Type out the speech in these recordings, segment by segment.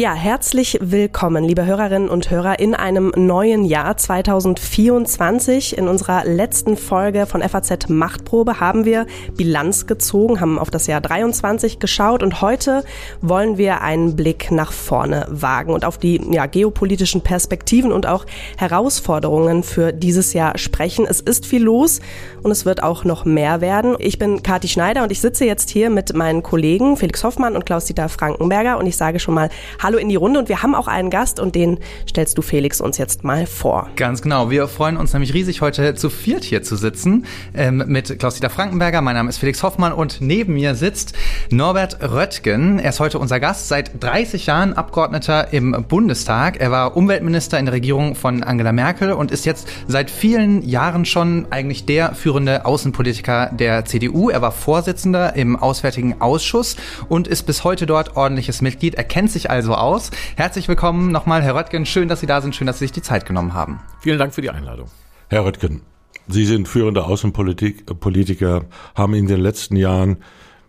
Ja, herzlich willkommen, liebe Hörerinnen und Hörer, in einem neuen Jahr 2024. In unserer letzten Folge von FAZ Machtprobe haben wir Bilanz gezogen, haben auf das Jahr 23 geschaut und heute wollen wir einen Blick nach vorne wagen und auf die ja, geopolitischen Perspektiven und auch Herausforderungen für dieses Jahr sprechen. Es ist viel los und es wird auch noch mehr werden. Ich bin Kati Schneider und ich sitze jetzt hier mit meinen Kollegen Felix Hoffmann und Klaus-Dieter Frankenberger und ich sage schon mal Hallo in die Runde und wir haben auch einen Gast und den stellst du Felix uns jetzt mal vor. Ganz genau. Wir freuen uns nämlich riesig, heute zu viert hier zu sitzen ähm, mit Klaus-Dieter Frankenberger. Mein Name ist Felix Hoffmann und neben mir sitzt Norbert Röttgen. Er ist heute unser Gast, seit 30 Jahren Abgeordneter im Bundestag. Er war Umweltminister in der Regierung von Angela Merkel und ist jetzt seit vielen Jahren schon eigentlich der führende Außenpolitiker der CDU. Er war Vorsitzender im Auswärtigen Ausschuss und ist bis heute dort ordentliches Mitglied. Er kennt sich also aus. Herzlich willkommen nochmal, Herr Röttgen. Schön, dass Sie da sind. Schön, dass Sie sich die Zeit genommen haben. Vielen Dank für die Einladung. Herr Röttgen, Sie sind führender Außenpolitiker, äh, haben in den letzten Jahren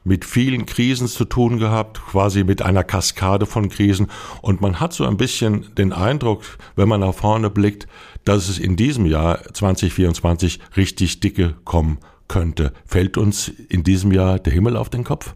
mit vielen Krisen zu tun gehabt, quasi mit einer Kaskade von Krisen. Und man hat so ein bisschen den Eindruck, wenn man nach vorne blickt, dass es in diesem Jahr 2024 richtig dicke kommen könnte. Fällt uns in diesem Jahr der Himmel auf den Kopf?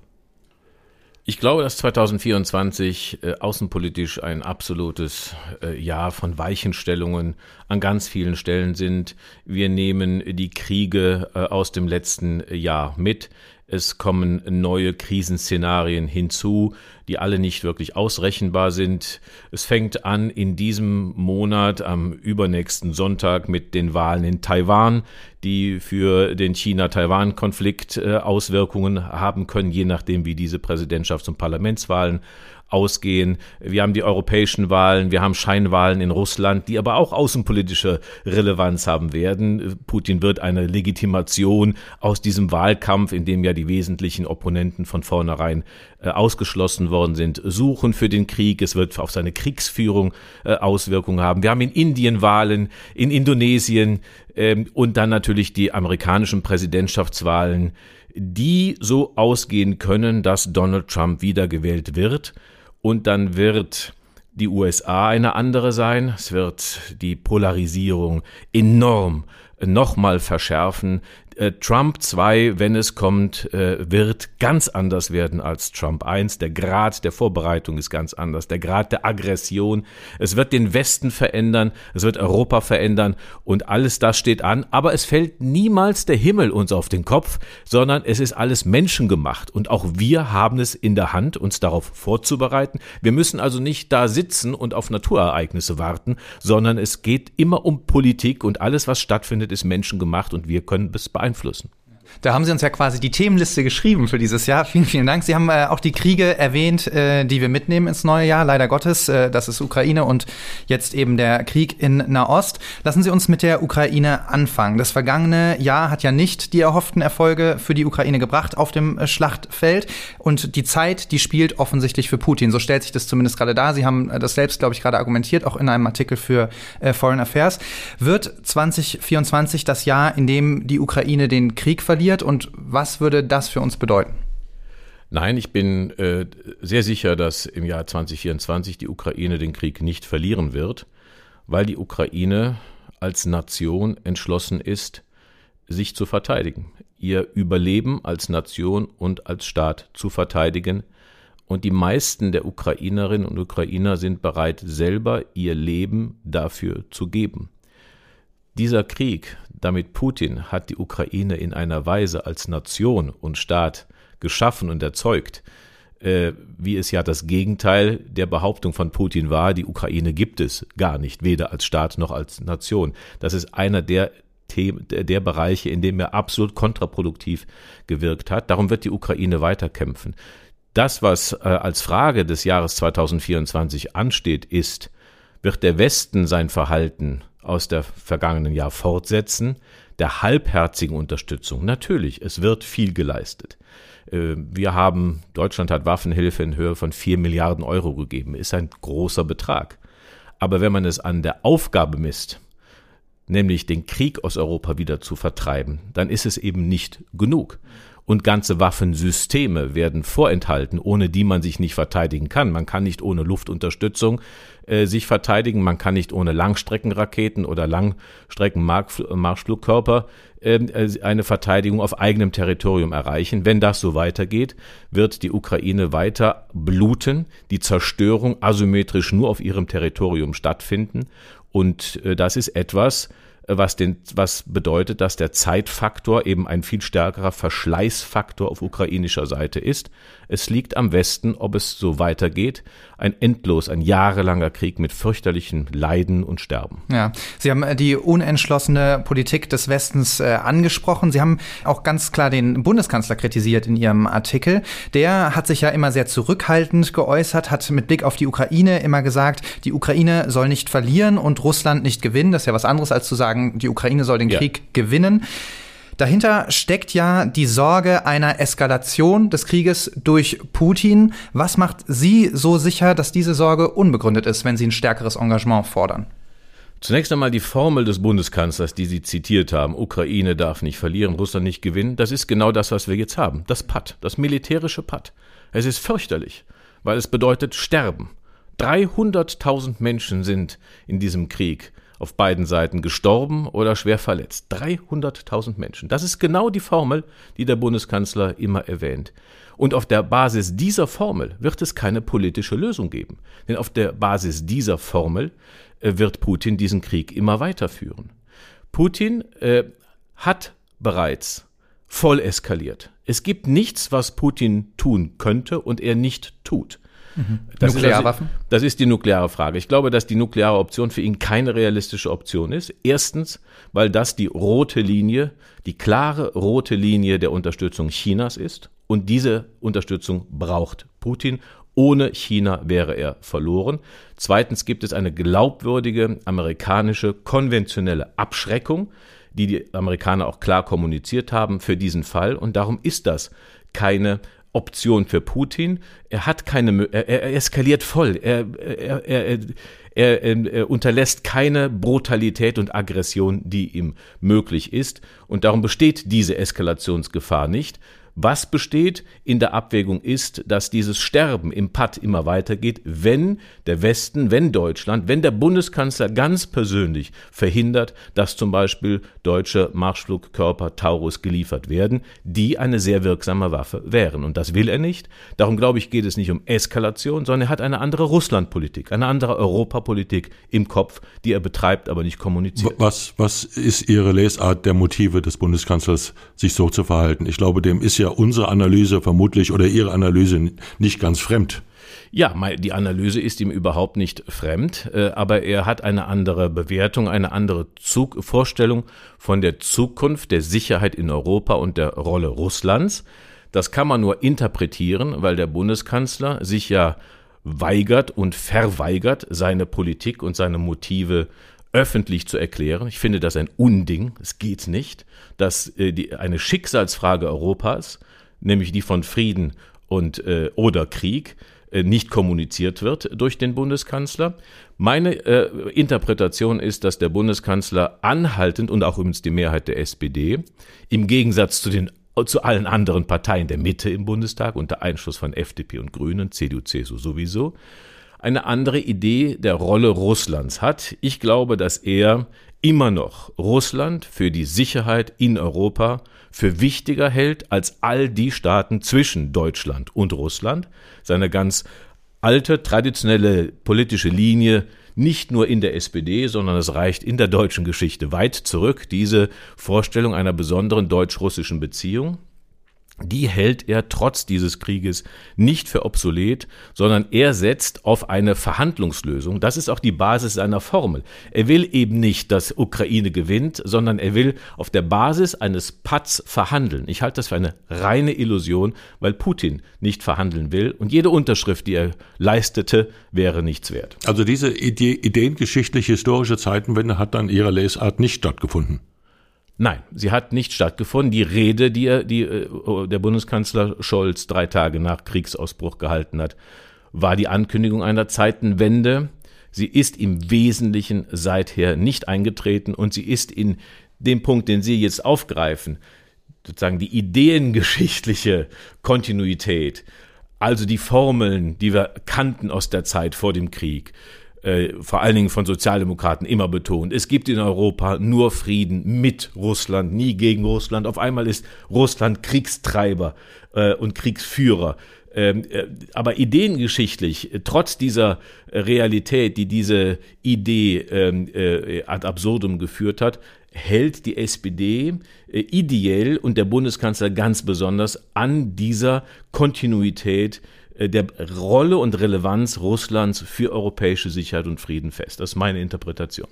Ich glaube, dass 2024 äh, außenpolitisch ein absolutes äh, Jahr von Weichenstellungen an ganz vielen Stellen sind. Wir nehmen die Kriege äh, aus dem letzten Jahr mit. Es kommen neue Krisenszenarien hinzu, die alle nicht wirklich ausrechenbar sind. Es fängt an in diesem Monat am übernächsten Sonntag mit den Wahlen in Taiwan, die für den China-Taiwan-Konflikt äh, Auswirkungen haben können, je nachdem, wie diese Präsidentschafts- und Parlamentswahlen ausgehen. Wir haben die europäischen Wahlen, wir haben Scheinwahlen in Russland, die aber auch außenpolitische Relevanz haben werden. Putin wird eine Legitimation aus diesem Wahlkampf, in dem ja die wesentlichen Opponenten von vornherein äh, ausgeschlossen worden sind, suchen für den Krieg. Es wird auf seine Kriegsführung äh, Auswirkungen haben. Wir haben in Indien Wahlen, in Indonesien ähm, und dann natürlich die amerikanischen Präsidentschaftswahlen, die so ausgehen können, dass Donald Trump wiedergewählt wird und dann wird die USA eine andere sein. Es wird die Polarisierung enorm nochmal verschärfen. Äh, Trump 2, wenn es kommt, äh, wird ganz anders werden als Trump 1. Der Grad der Vorbereitung ist ganz anders. Der Grad der Aggression. Es wird den Westen verändern. Es wird Europa verändern. Und alles das steht an. Aber es fällt niemals der Himmel uns auf den Kopf, sondern es ist alles menschengemacht. Und auch wir haben es in der Hand, uns darauf vorzubereiten. Wir müssen also nicht da sitzen und auf Naturereignisse warten, sondern es geht immer um Politik und alles, was stattfindet, ist menschengemacht und wir können es beeinflussen beeinflussen. Da haben Sie uns ja quasi die Themenliste geschrieben für dieses Jahr. Vielen, vielen Dank. Sie haben äh, auch die Kriege erwähnt, äh, die wir mitnehmen ins neue Jahr, leider Gottes. Äh, das ist Ukraine und jetzt eben der Krieg in Nahost. Lassen Sie uns mit der Ukraine anfangen. Das vergangene Jahr hat ja nicht die erhofften Erfolge für die Ukraine gebracht auf dem äh, Schlachtfeld. Und die Zeit, die spielt offensichtlich für Putin. So stellt sich das zumindest gerade dar. Sie haben äh, das selbst, glaube ich, gerade argumentiert, auch in einem Artikel für äh, Foreign Affairs. Wird 2024 das Jahr, in dem die Ukraine den Krieg verliert? Verliert und was würde das für uns bedeuten? Nein, ich bin äh, sehr sicher, dass im Jahr 2024 die Ukraine den Krieg nicht verlieren wird, weil die Ukraine als Nation entschlossen ist, sich zu verteidigen, ihr Überleben als Nation und als Staat zu verteidigen. Und die meisten der Ukrainerinnen und Ukrainer sind bereit, selber ihr Leben dafür zu geben. Dieser Krieg, damit Putin hat die Ukraine in einer Weise als Nation und Staat geschaffen und erzeugt, äh, wie es ja das Gegenteil der Behauptung von Putin war, die Ukraine gibt es gar nicht, weder als Staat noch als Nation. Das ist einer der Themen, der Bereiche, in dem er absolut kontraproduktiv gewirkt hat. Darum wird die Ukraine weiterkämpfen. Das, was äh, als Frage des Jahres 2024 ansteht, ist, wird der Westen sein Verhalten aus der vergangenen Jahr fortsetzen, der halbherzigen Unterstützung. Natürlich, es wird viel geleistet. Äh, wir haben, Deutschland hat Waffenhilfe in Höhe von vier Milliarden Euro gegeben, ist ein großer Betrag. Aber wenn man es an der Aufgabe misst, nämlich den Krieg aus Europa wieder zu vertreiben, dann ist es eben nicht genug. und ganze Waffensysteme werden vorenthalten, ohne die man sich nicht verteidigen kann. Man kann nicht ohne Luftunterstützung äh, sich verteidigen, man kann nicht ohne Langstreckenraketen oder Langstreckenmarschflugkörper ähm, äh, eine Verteidigung auf eigenem Territorium erreichen. Wenn das so weitergeht, wird die Ukraine weiter bluten, die Zerstörung asymmetrisch nur auf ihrem Territorium stattfinden. Und äh, das ist etwas, was, den, was bedeutet, dass der Zeitfaktor eben ein viel stärkerer Verschleißfaktor auf ukrainischer Seite ist. Es liegt am Westen, ob es so weitergeht. Ein endlos, ein jahrelanger Krieg mit fürchterlichen Leiden und Sterben. Ja, Sie haben äh, die unentschlossene Politik des Westens äh, angesprochen. Sie haben auch ganz klar den Bundeskanzler kritisiert in Ihrem Artikel. Der hat sich ja immer sehr zurückhaltend geäußert, hat mit Blick auf die Ukraine immer gesagt, die Ukraine soll nicht verlieren und Russland nicht gewinnen. Das ist ja was anderes als zu sagen, die Ukraine soll den ja. Krieg gewinnen. Dahinter steckt ja die Sorge einer Eskalation des Krieges durch Putin. Was macht Sie so sicher, dass diese Sorge unbegründet ist, wenn Sie ein stärkeres Engagement fordern? Zunächst einmal die Formel des Bundeskanzlers, die Sie zitiert haben. Ukraine darf nicht verlieren, Russland nicht gewinnen. Das ist genau das, was wir jetzt haben. Das Patt, das militärische Patt. Es ist fürchterlich, weil es bedeutet Sterben. 300.000 Menschen sind in diesem Krieg auf beiden Seiten gestorben oder schwer verletzt. 300.000 Menschen. Das ist genau die Formel, die der Bundeskanzler immer erwähnt. Und auf der Basis dieser Formel wird es keine politische Lösung geben. Denn auf der Basis dieser Formel äh, wird Putin diesen Krieg immer weiterführen. Putin äh, hat bereits voll eskaliert. Es gibt nichts, was Putin tun könnte und er nicht tut. Mhm. Das Nuklearwaffen? Ist, das ist die nukleare Frage. Ich glaube, dass die nukleare Option für ihn keine realistische Option ist. Erstens, weil das die rote Linie, die klare rote Linie der Unterstützung Chinas ist. Und diese Unterstützung braucht Putin. Ohne China wäre er verloren. Zweitens gibt es eine glaubwürdige amerikanische konventionelle Abschreckung, die die Amerikaner auch klar kommuniziert haben für diesen Fall. Und darum ist das keine Option für Putin. Er hat keine, er, er eskaliert voll. Er, er, er, er, er unterlässt keine Brutalität und Aggression, die ihm möglich ist. Und darum besteht diese Eskalationsgefahr nicht. Was besteht in der Abwägung ist, dass dieses Sterben im Patt immer weitergeht, wenn der Westen, wenn Deutschland, wenn der Bundeskanzler ganz persönlich verhindert, dass zum Beispiel deutsche Marschflugkörper Taurus geliefert werden, die eine sehr wirksame Waffe wären. Und das will er nicht. Darum glaube ich, geht es nicht um Eskalation, sondern er hat eine andere Russlandpolitik, eine andere Europapolitik im Kopf, die er betreibt, aber nicht kommuniziert. Was, was ist Ihre Lesart der Motive des Bundeskanzlers, sich so zu verhalten? Ich glaube, dem ist ja ja unsere Analyse vermutlich oder Ihre Analyse nicht ganz fremd. Ja, die Analyse ist ihm überhaupt nicht fremd, äh, aber er hat eine andere Bewertung, eine andere Zug Vorstellung von der Zukunft der Sicherheit in Europa und der Rolle Russlands. Das kann man nur interpretieren, weil der Bundeskanzler sich ja weigert und verweigert, seine Politik und seine Motive öffentlich zu erklären. Ich finde das ein Unding. Es geht nicht, dass äh, die, eine Schicksalsfrage Europas, nämlich die von Frieden und äh, oder Krieg, äh, nicht kommuniziert wird durch den Bundeskanzler. Meine äh, Interpretation ist, dass der Bundeskanzler anhaltend und auch übrigens die Mehrheit der SPD im Gegensatz zu den zu allen anderen Parteien der Mitte im Bundestag unter Einschluss von FDP und Grünen, CDU, CSU sowieso, eine andere Idee der Rolle Russlands hat. Ich glaube, dass er immer noch Russland für die Sicherheit in Europa für wichtiger hält als all die Staaten zwischen Deutschland und Russland. Seine ganz alte, traditionelle politische Linie nicht nur in der SPD, sondern es reicht in der deutschen Geschichte weit zurück, diese Vorstellung einer besonderen deutsch-russischen Beziehung die hält er trotz dieses Krieges nicht für obsolet, sondern er setzt auf eine Verhandlungslösung. Das ist auch die Basis seiner Formel. Er will eben nicht, dass Ukraine gewinnt, sondern er will auf der Basis eines Patz verhandeln. Ich halte das für eine reine Illusion, weil Putin nicht verhandeln will und jede Unterschrift, die er leistete, wäre nichts wert. Also diese Idee, ideengeschichtliche historische Zeitenwende hat dann ihrer Lesart nicht stattgefunden. Nein, sie hat nicht stattgefunden. Die Rede, die, er, die äh, der Bundeskanzler Scholz drei Tage nach Kriegsausbruch gehalten hat, war die Ankündigung einer Zeitenwende. Sie ist im Wesentlichen seither nicht eingetreten und sie ist in dem Punkt, den Sie jetzt aufgreifen, sozusagen die ideengeschichtliche Kontinuität, also die Formeln, die wir kannten aus der Zeit vor dem Krieg, äh, vor allen Dingen von Sozialdemokraten immer betont. Es gibt in Europa nur Frieden mit Russland, nie gegen Russland. Auf einmal ist Russland Kriegstreiber äh, und Kriegsführer. Ähm, äh, aber ideengeschichtlich, trotz dieser Realität, die diese Idee ähm, äh, ad absurdum geführt hat, hält die SPD äh, ideell und der Bundeskanzler ganz besonders an dieser Kontinuität äh, der Rolle und Relevanz Russlands für europäische Sicherheit und Frieden fest. Das ist meine Interpretation.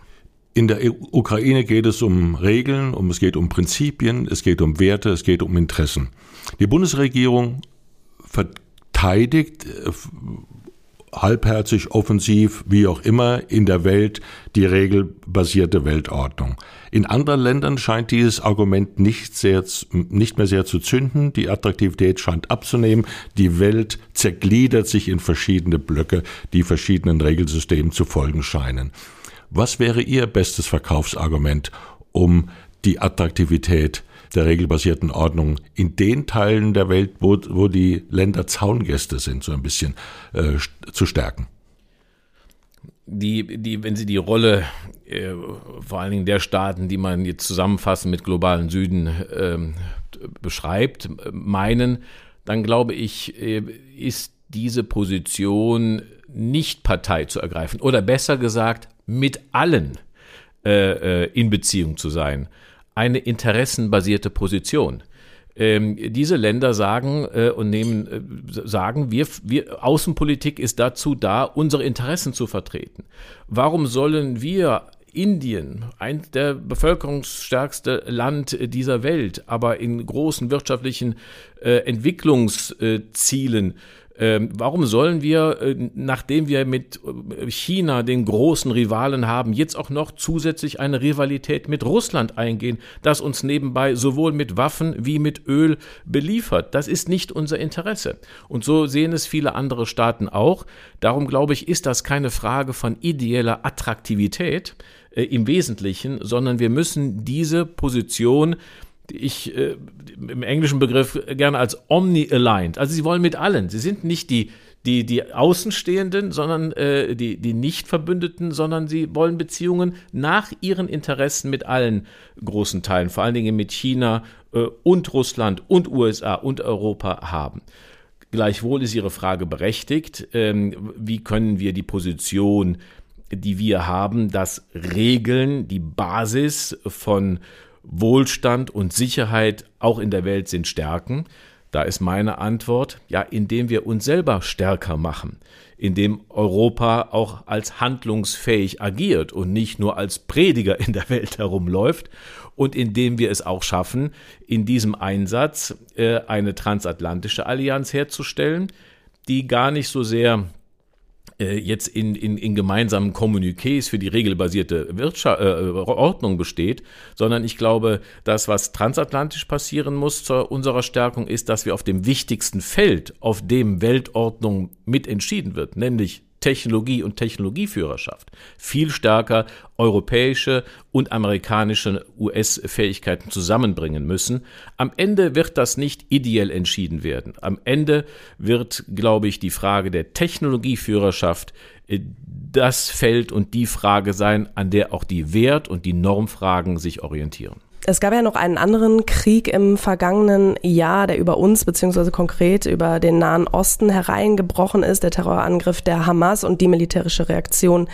In der Ukraine geht es um Regeln, um, es geht um Prinzipien, es geht um Werte, es geht um Interessen. Die Bundesregierung verteidigt äh, halbherzig, offensiv, wie auch immer, in der Welt die regelbasierte Weltordnung. In anderen Ländern scheint dieses Argument nicht, sehr, nicht mehr sehr zu zünden. Die Attraktivität scheint abzunehmen. Die Welt zergliedert sich in verschiedene Blöcke, die verschiedenen Regelsystemen zu folgen scheinen. Was wäre Ihr bestes Verkaufsargument, um die Attraktivität der regelbasierten Ordnung in den Teilen der Welt, wo, wo die Länder Zaungäste sind, so ein bisschen äh, zu stärken? Die, die, wenn Sie die Rolle äh, vor allen Dingen der Staaten, die man jetzt zusammenfassend mit globalen Süden äh, beschreibt, meinen, dann glaube ich, äh, ist diese Position nicht Partei zu ergreifen oder besser gesagt mit allen äh, äh, in Beziehung zu sein eine interessenbasierte Position. Ähm, diese Länder sagen äh, und nehmen äh, sagen, wir, wir Außenpolitik ist dazu da, unsere Interessen zu vertreten. Warum sollen wir Indien, ein der bevölkerungsstärkste Land dieser Welt, aber in großen wirtschaftlichen äh, Entwicklungszielen ähm, warum sollen wir, äh, nachdem wir mit äh, China den großen Rivalen haben, jetzt auch noch zusätzlich eine Rivalität mit Russland eingehen, das uns nebenbei sowohl mit Waffen wie mit Öl beliefert? Das ist nicht unser Interesse. Und so sehen es viele andere Staaten auch. Darum glaube ich, ist das keine Frage von ideeller Attraktivität äh, im Wesentlichen, sondern wir müssen diese Position ich äh, im englischen Begriff gerne als omni-aligned. Also sie wollen mit allen. Sie sind nicht die, die, die Außenstehenden, sondern äh, die, die Nicht-Verbündeten, sondern sie wollen Beziehungen nach ihren Interessen mit allen großen Teilen, vor allen Dingen mit China äh, und Russland und USA und Europa haben. Gleichwohl ist Ihre Frage berechtigt. Ähm, wie können wir die Position, die wir haben, dass Regeln die Basis von Wohlstand und Sicherheit auch in der Welt sind Stärken? Da ist meine Antwort, ja, indem wir uns selber stärker machen, indem Europa auch als handlungsfähig agiert und nicht nur als Prediger in der Welt herumläuft und indem wir es auch schaffen, in diesem Einsatz äh, eine transatlantische Allianz herzustellen, die gar nicht so sehr jetzt in, in, in gemeinsamen Kommuniqués für die regelbasierte Wirtschaft, äh, Ordnung besteht, sondern ich glaube, das, was transatlantisch passieren muss zu unserer Stärkung, ist, dass wir auf dem wichtigsten Feld, auf dem Weltordnung mit entschieden wird, nämlich Technologie und Technologieführerschaft viel stärker europäische und amerikanische US-Fähigkeiten zusammenbringen müssen. Am Ende wird das nicht ideell entschieden werden. Am Ende wird, glaube ich, die Frage der Technologieführerschaft äh, das Feld und die Frage sein, an der auch die Wert- und die Normfragen sich orientieren. Es gab ja noch einen anderen Krieg im vergangenen Jahr, der über uns beziehungsweise konkret über den Nahen Osten hereingebrochen ist, der Terrorangriff der Hamas und die militärische Reaktion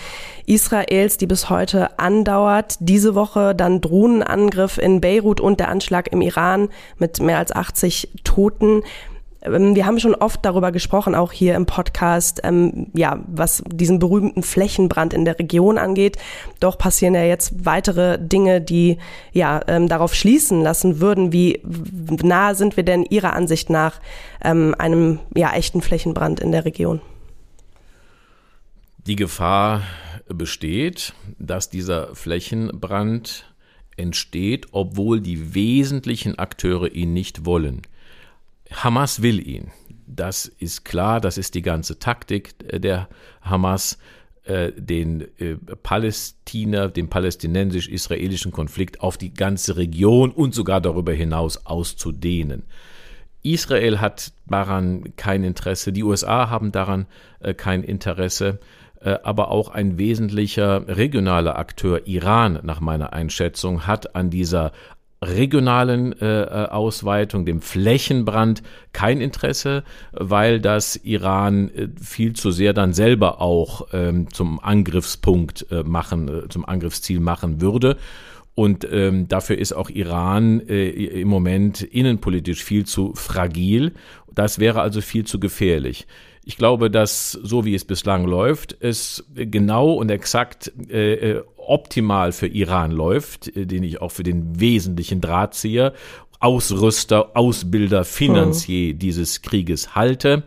Israels, die bis heute andauert. Diese Woche dann Drohnenangriff in Beirut und der Anschlag im Iran mit mehr als 80 Toten. Ähm, wir haben schon oft darüber gesprochen, auch hier im Podcast, ähm, ja, was diesen berühmten Flächenbrand in der Region angeht. Doch passieren ja jetzt weitere Dinge, die ja ähm, darauf schließen lassen würden, wie nah sind wir denn Ihrer Ansicht nach ähm, einem ja echten Flächenbrand in der Region? Die Gefahr besteht, dass dieser Flächenbrand entsteht, obwohl die wesentlichen Akteure ihn nicht wollen. Hamas will ihn. Das ist klar, das ist die ganze Taktik der Hamas. äh, den äh, Palästina, den palästinensisch-israelischen Konflikt auf die ganze Region und sogar darüber hinaus auszudehnen. Israel hat daran kein Interesse, die USA haben daran äh, kein Interesse, äh, aber auch ein wesentlicher regionaler Akteur, Iran nach meiner Einschätzung, hat an dieser regionalen äh, äh, Ausweitung, dem Flächenbrand kein Interesse, weil das Iran äh, viel zu sehr dann selber auch ähm, zum Angriffspunkt äh, machen, äh, zum Angriffsziel machen würde. Und ähm, dafür ist auch Iran äh, im Moment innenpolitisch viel zu fragil. Das wäre also viel zu gefährlich. Ich glaube, dass so wie es bislang läuft, es genau und exakt äh, optimal für Iran läuft, äh, den ich auch für den wesentlichen Drahtzieher, Ausrüster, Ausbilder, Finanzier mhm. dieses Krieges halte.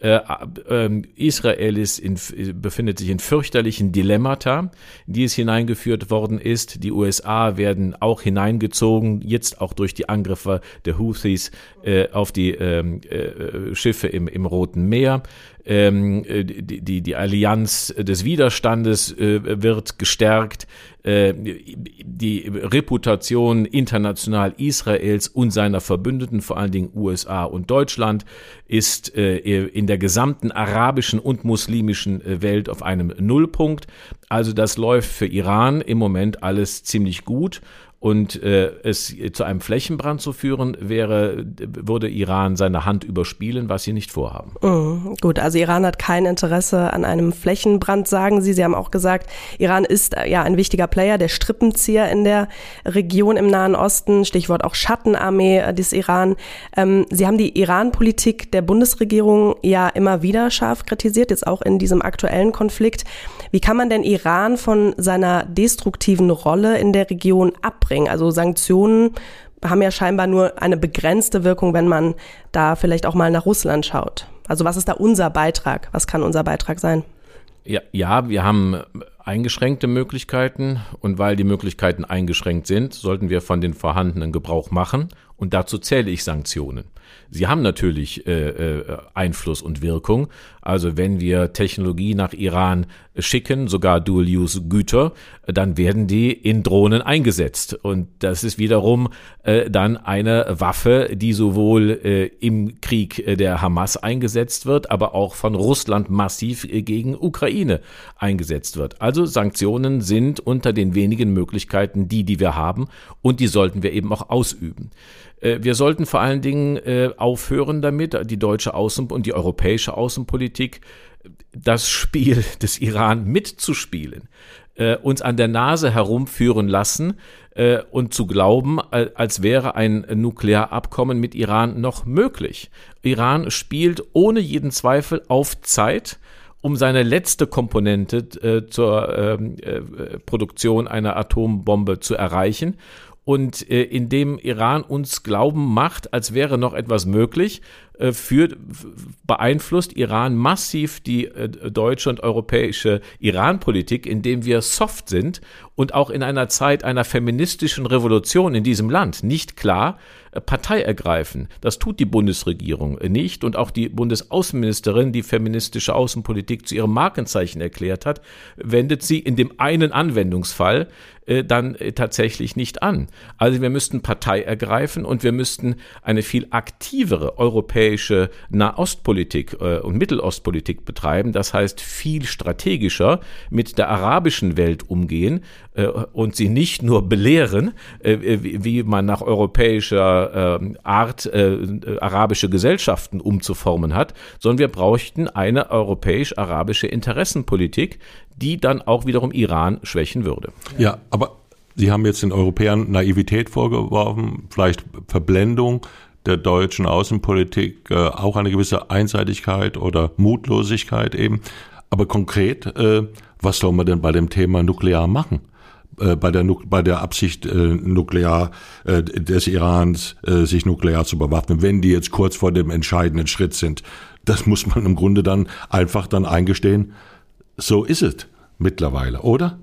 Äh, äh, Israel ist in, befindet sich in fürchterlichen Dilemmata, in die es hineingeführt worden ist. Die USA werden auch hineingezogen, jetzt auch durch die Angriffe der Houthis äh, auf die ähm, äh, Schiffe im, im Roten Meer ähm, äh, die, die, die Allianz des Widerstandes äh, wird gestärkt, äh, die Reputation international Israels und seiner Verbündeten, vor allen Dingen USA und Deutschland, ist äh, in der gesamten arabischen und muslimischen äh, Welt auf einem Nullpunkt. Also das läuft für Iran im Moment alles ziemlich gut und äh, es zu einem Flächenbrand zu führen, wäre, würde Iran seine Hand überspielen, was sie nicht vorhaben. Mhm, gut, also Iran hat kein Interesse an einem Flächenbrand, sagen Sie. Sie haben auch gesagt, Iran ist äh, ja ein wichtiger Player, der Strippenzieher in der Region im Nahen Osten, Stichwort auch Schattenarmee äh, des Iran. Ähm, Sie haben die Iran-Politik der Bundesregierung ja immer wieder scharf kritisiert, jetzt auch in diesem aktuellen Konflikt. Wie kann man denn Iran von seiner destruktiven Rolle in der Region abbringen? bringen. Also Sanktionen haben ja scheinbar nur eine begrenzte Wirkung, wenn man da vielleicht auch mal nach Russland schaut. Also was ist da unser Beitrag? Was kann unser Beitrag sein? Ja, ja, wir haben eingeschränkte Möglichkeiten und weil die Möglichkeiten eingeschränkt sind, sollten wir von den vorhandenen Gebrauch machen und dazu zähle ich Sanktionen. Sie haben natürlich äh, äh, Einfluss und Wirkung. Also wenn wir Technologie nach Iran schicken, sogar Dual-Use-Güter, dann werden die in Drohnen eingesetzt. Und das ist wiederum äh, dann eine Waffe, die sowohl äh, im Krieg äh, der Hamas eingesetzt wird, aber auch von Russland massiv äh, gegen Ukraine eingesetzt wird. Also Sanktionen sind unter den wenigen Möglichkeiten die, die wir haben und die sollten wir eben auch ausüben. Äh, wir sollten vor allen Dingen äh, aufhören damit, die deutsche Außen- und die europäische Außenpolitik, das Spiel des Iran mitzuspielen, äh, uns an der Nase herumführen lassen und zu glauben, als wäre ein Nuklearabkommen mit Iran noch möglich. Iran spielt ohne jeden Zweifel auf Zeit um seine letzte Komponente äh, zur ähm, äh, Produktion einer Atombombe zu erreichen und äh, indem Iran uns glauben macht, als wäre noch etwas möglich, führt, beeinflusst Iran massiv die äh, deutsche und europäische Iran-Politik, indem wir soft sind und auch in einer Zeit einer feministischen Revolution in diesem Land nicht klar äh, Partei ergreifen. Das tut die Bundesregierung nicht und auch die Bundesaußenministerin, die feministische Außenpolitik zu ihrem Markenzeichen erklärt hat, wendet sie in dem einen Anwendungsfall äh, dann äh, tatsächlich nicht an. Also wir müssten Partei ergreifen und wir müssten eine viel aktivere europäische europäische Nahostpolitik äh, und Mittelostpolitik betreiben, das heißt viel strategischer mit der arabischen Welt umgehen äh, und sie nicht nur belehren, äh, wie, wie, man nach europäischer ähm, Art arabische Gesellschaften umzuformen hat, sondern wir bräuchten eine europäisch-arabische Interessenpolitik, die dann auch wiederum Iran schwächen würde. Ja, aber Sie haben jetzt den Europäern Naivität vorgeworfen, vielleicht Verblendung der deutschen Außenpolitik äh, auch eine gewisse Einseitigkeit oder Mutlosigkeit eben. Aber konkret, äh, was soll man denn bei dem Thema Nuklear machen? Äh, bei der, bei der Absicht äh, nuklear äh, des Irans, äh, sich nuklear zu bewaffnen, wenn die jetzt kurz vor dem entscheidenden Schritt sind. Das muss man im Grunde dann einfach dann eingestehen. So ist es mittlerweile, oder?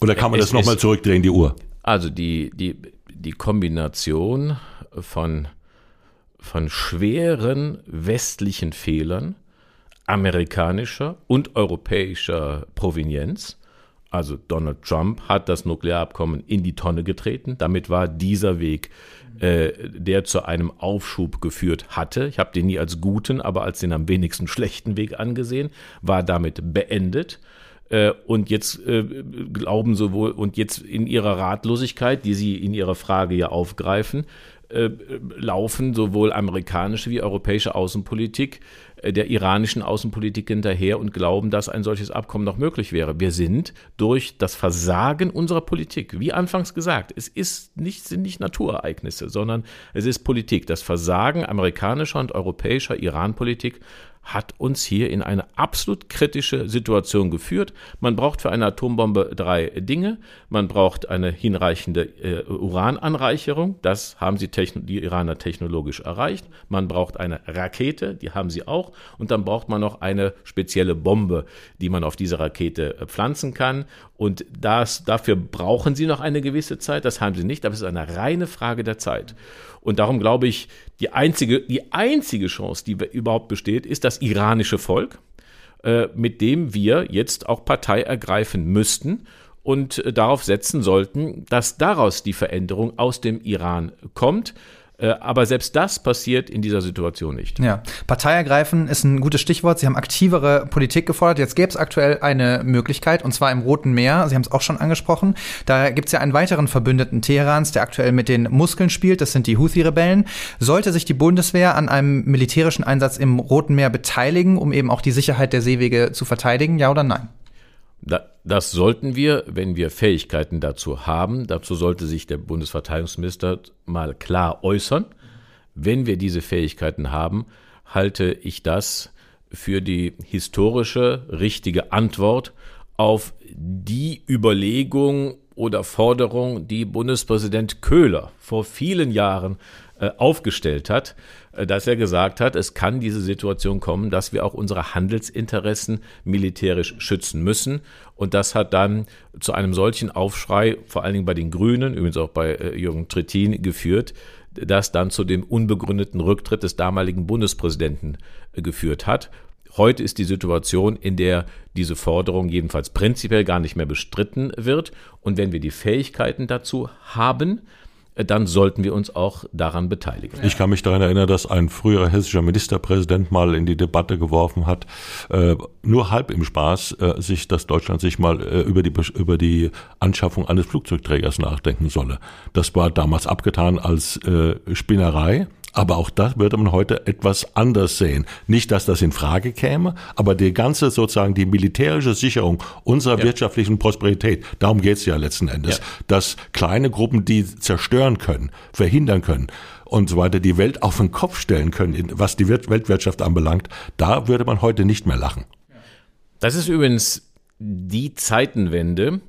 Oder kann man es, das nochmal zurückdrehen, die Uhr? Also die, die, die Kombination von von schweren westlichen Fehlern, amerikanischer und europäischer Provenienz. Also Donald Trump hat das Nuklearabkommen in die Tonne getreten. Damit war dieser Weg, äh, der zu einem Aufschub geführt hatte, ich habe den nie als guten, aber als den am wenigsten schlechten Weg angesehen, war damit beendet. Äh, und jetzt äh, glauben sowohl und jetzt in ihrer Ratlosigkeit, die Sie in Ihrer Frage ja aufgreifen, äh, laufen sowohl amerikanische wie europäische Außenpolitik äh, der iranischen Außenpolitik hinterher und glauben, dass ein solches Abkommen noch möglich wäre. Wir sind durch das Versagen unserer Politik, wie anfangs gesagt, es ist nicht, sind nicht Naturereignisse, sondern es ist Politik. Das Versagen amerikanischer und europäischer Iran-Politik hat uns hier in eine absolut kritische Situation geführt. Man braucht für eine Atombombe drei Dinge. Man braucht eine hinreichende äh, Urananreicherung. Das haben sie die Iraner technologisch erreicht. Man braucht eine Rakete, die haben sie auch. Und dann braucht man noch eine spezielle Bombe, die man auf diese Rakete äh, pflanzen kann. Und das, dafür brauchen sie noch eine gewisse Zeit. Das haben sie nicht, aber es ist eine reine Frage der Zeit. Und darum glaube ich, die einzige, die einzige Chance, die überhaupt besteht, ist das iranische Volk, äh, mit dem wir jetzt auch Partei ergreifen müssten und äh, darauf setzen sollten, dass daraus die Veränderung aus dem Iran kommt. Äh, aber selbst das passiert in dieser Situation nicht. Ja, Partei ergreifen ist ein gutes Stichwort. Sie haben aktivere Politik gefordert. Jetzt gäbe es aktuell eine Möglichkeit, und zwar im Roten Meer. Sie haben es auch schon angesprochen. Da gibt es ja einen weiteren Verbündeten Teherans, der aktuell mit den Muskeln spielt. Das sind die Houthi-Rebellen. Sollte sich die Bundeswehr an einem militärischen Einsatz im Roten Meer beteiligen, um eben auch die Sicherheit der Seewege zu verteidigen? Ja oder nein? Das sollten wir, wenn wir Fähigkeiten dazu haben. Dazu sollte sich der Bundesverteidigungsminister mal klar äußern. Wenn wir diese Fähigkeiten haben, halte ich das für die historische richtige Antwort auf die Überlegung oder Forderung, die Bundespräsident Köhler vor vielen Jahren äh, aufgestellt hat, äh, dass er gesagt hat, es kann diese Situation kommen, dass wir auch unsere Handelsinteressen militärisch schützen müssen. Und das hat dann zu einem solchen Aufschrei, vor allen Dingen bei den Grünen, übrigens auch bei äh, Jürgen Trittin, geführt, das dann zu dem unbegründeten Rücktritt des damaligen Bundespräsidenten geführt hat. Heute ist die Situation, in der diese Forderung jedenfalls prinzipiell gar nicht mehr bestritten wird. Und wenn wir die Fähigkeiten dazu haben, dann sollten wir uns auch daran beteiligen. Ich kann mich daran erinnern, dass ein früherer hessischer Ministerpräsident mal in die Debatte geworfen hat, äh, nur halb im Spaß, äh, sich, dass Deutschland sich mal äh, über, die, über die Anschaffung eines Flugzeugträgers nachdenken solle. Das war damals abgetan als äh, Spinnerei. Aber auch das würde man heute etwas anders sehen. Nicht, dass das in Frage käme, aber die ganze sozusagen die militärische Sicherung unserer ja. wirtschaftlichen Prosperität, darum geht es ja letzten Endes, ja. dass kleine Gruppen, die zerstören können, verhindern können und so weiter, die Welt auf den Kopf stellen können, was die Weltwirtschaft anbelangt, da würde man heute nicht mehr lachen. Das ist übrigens die Zeitenwende,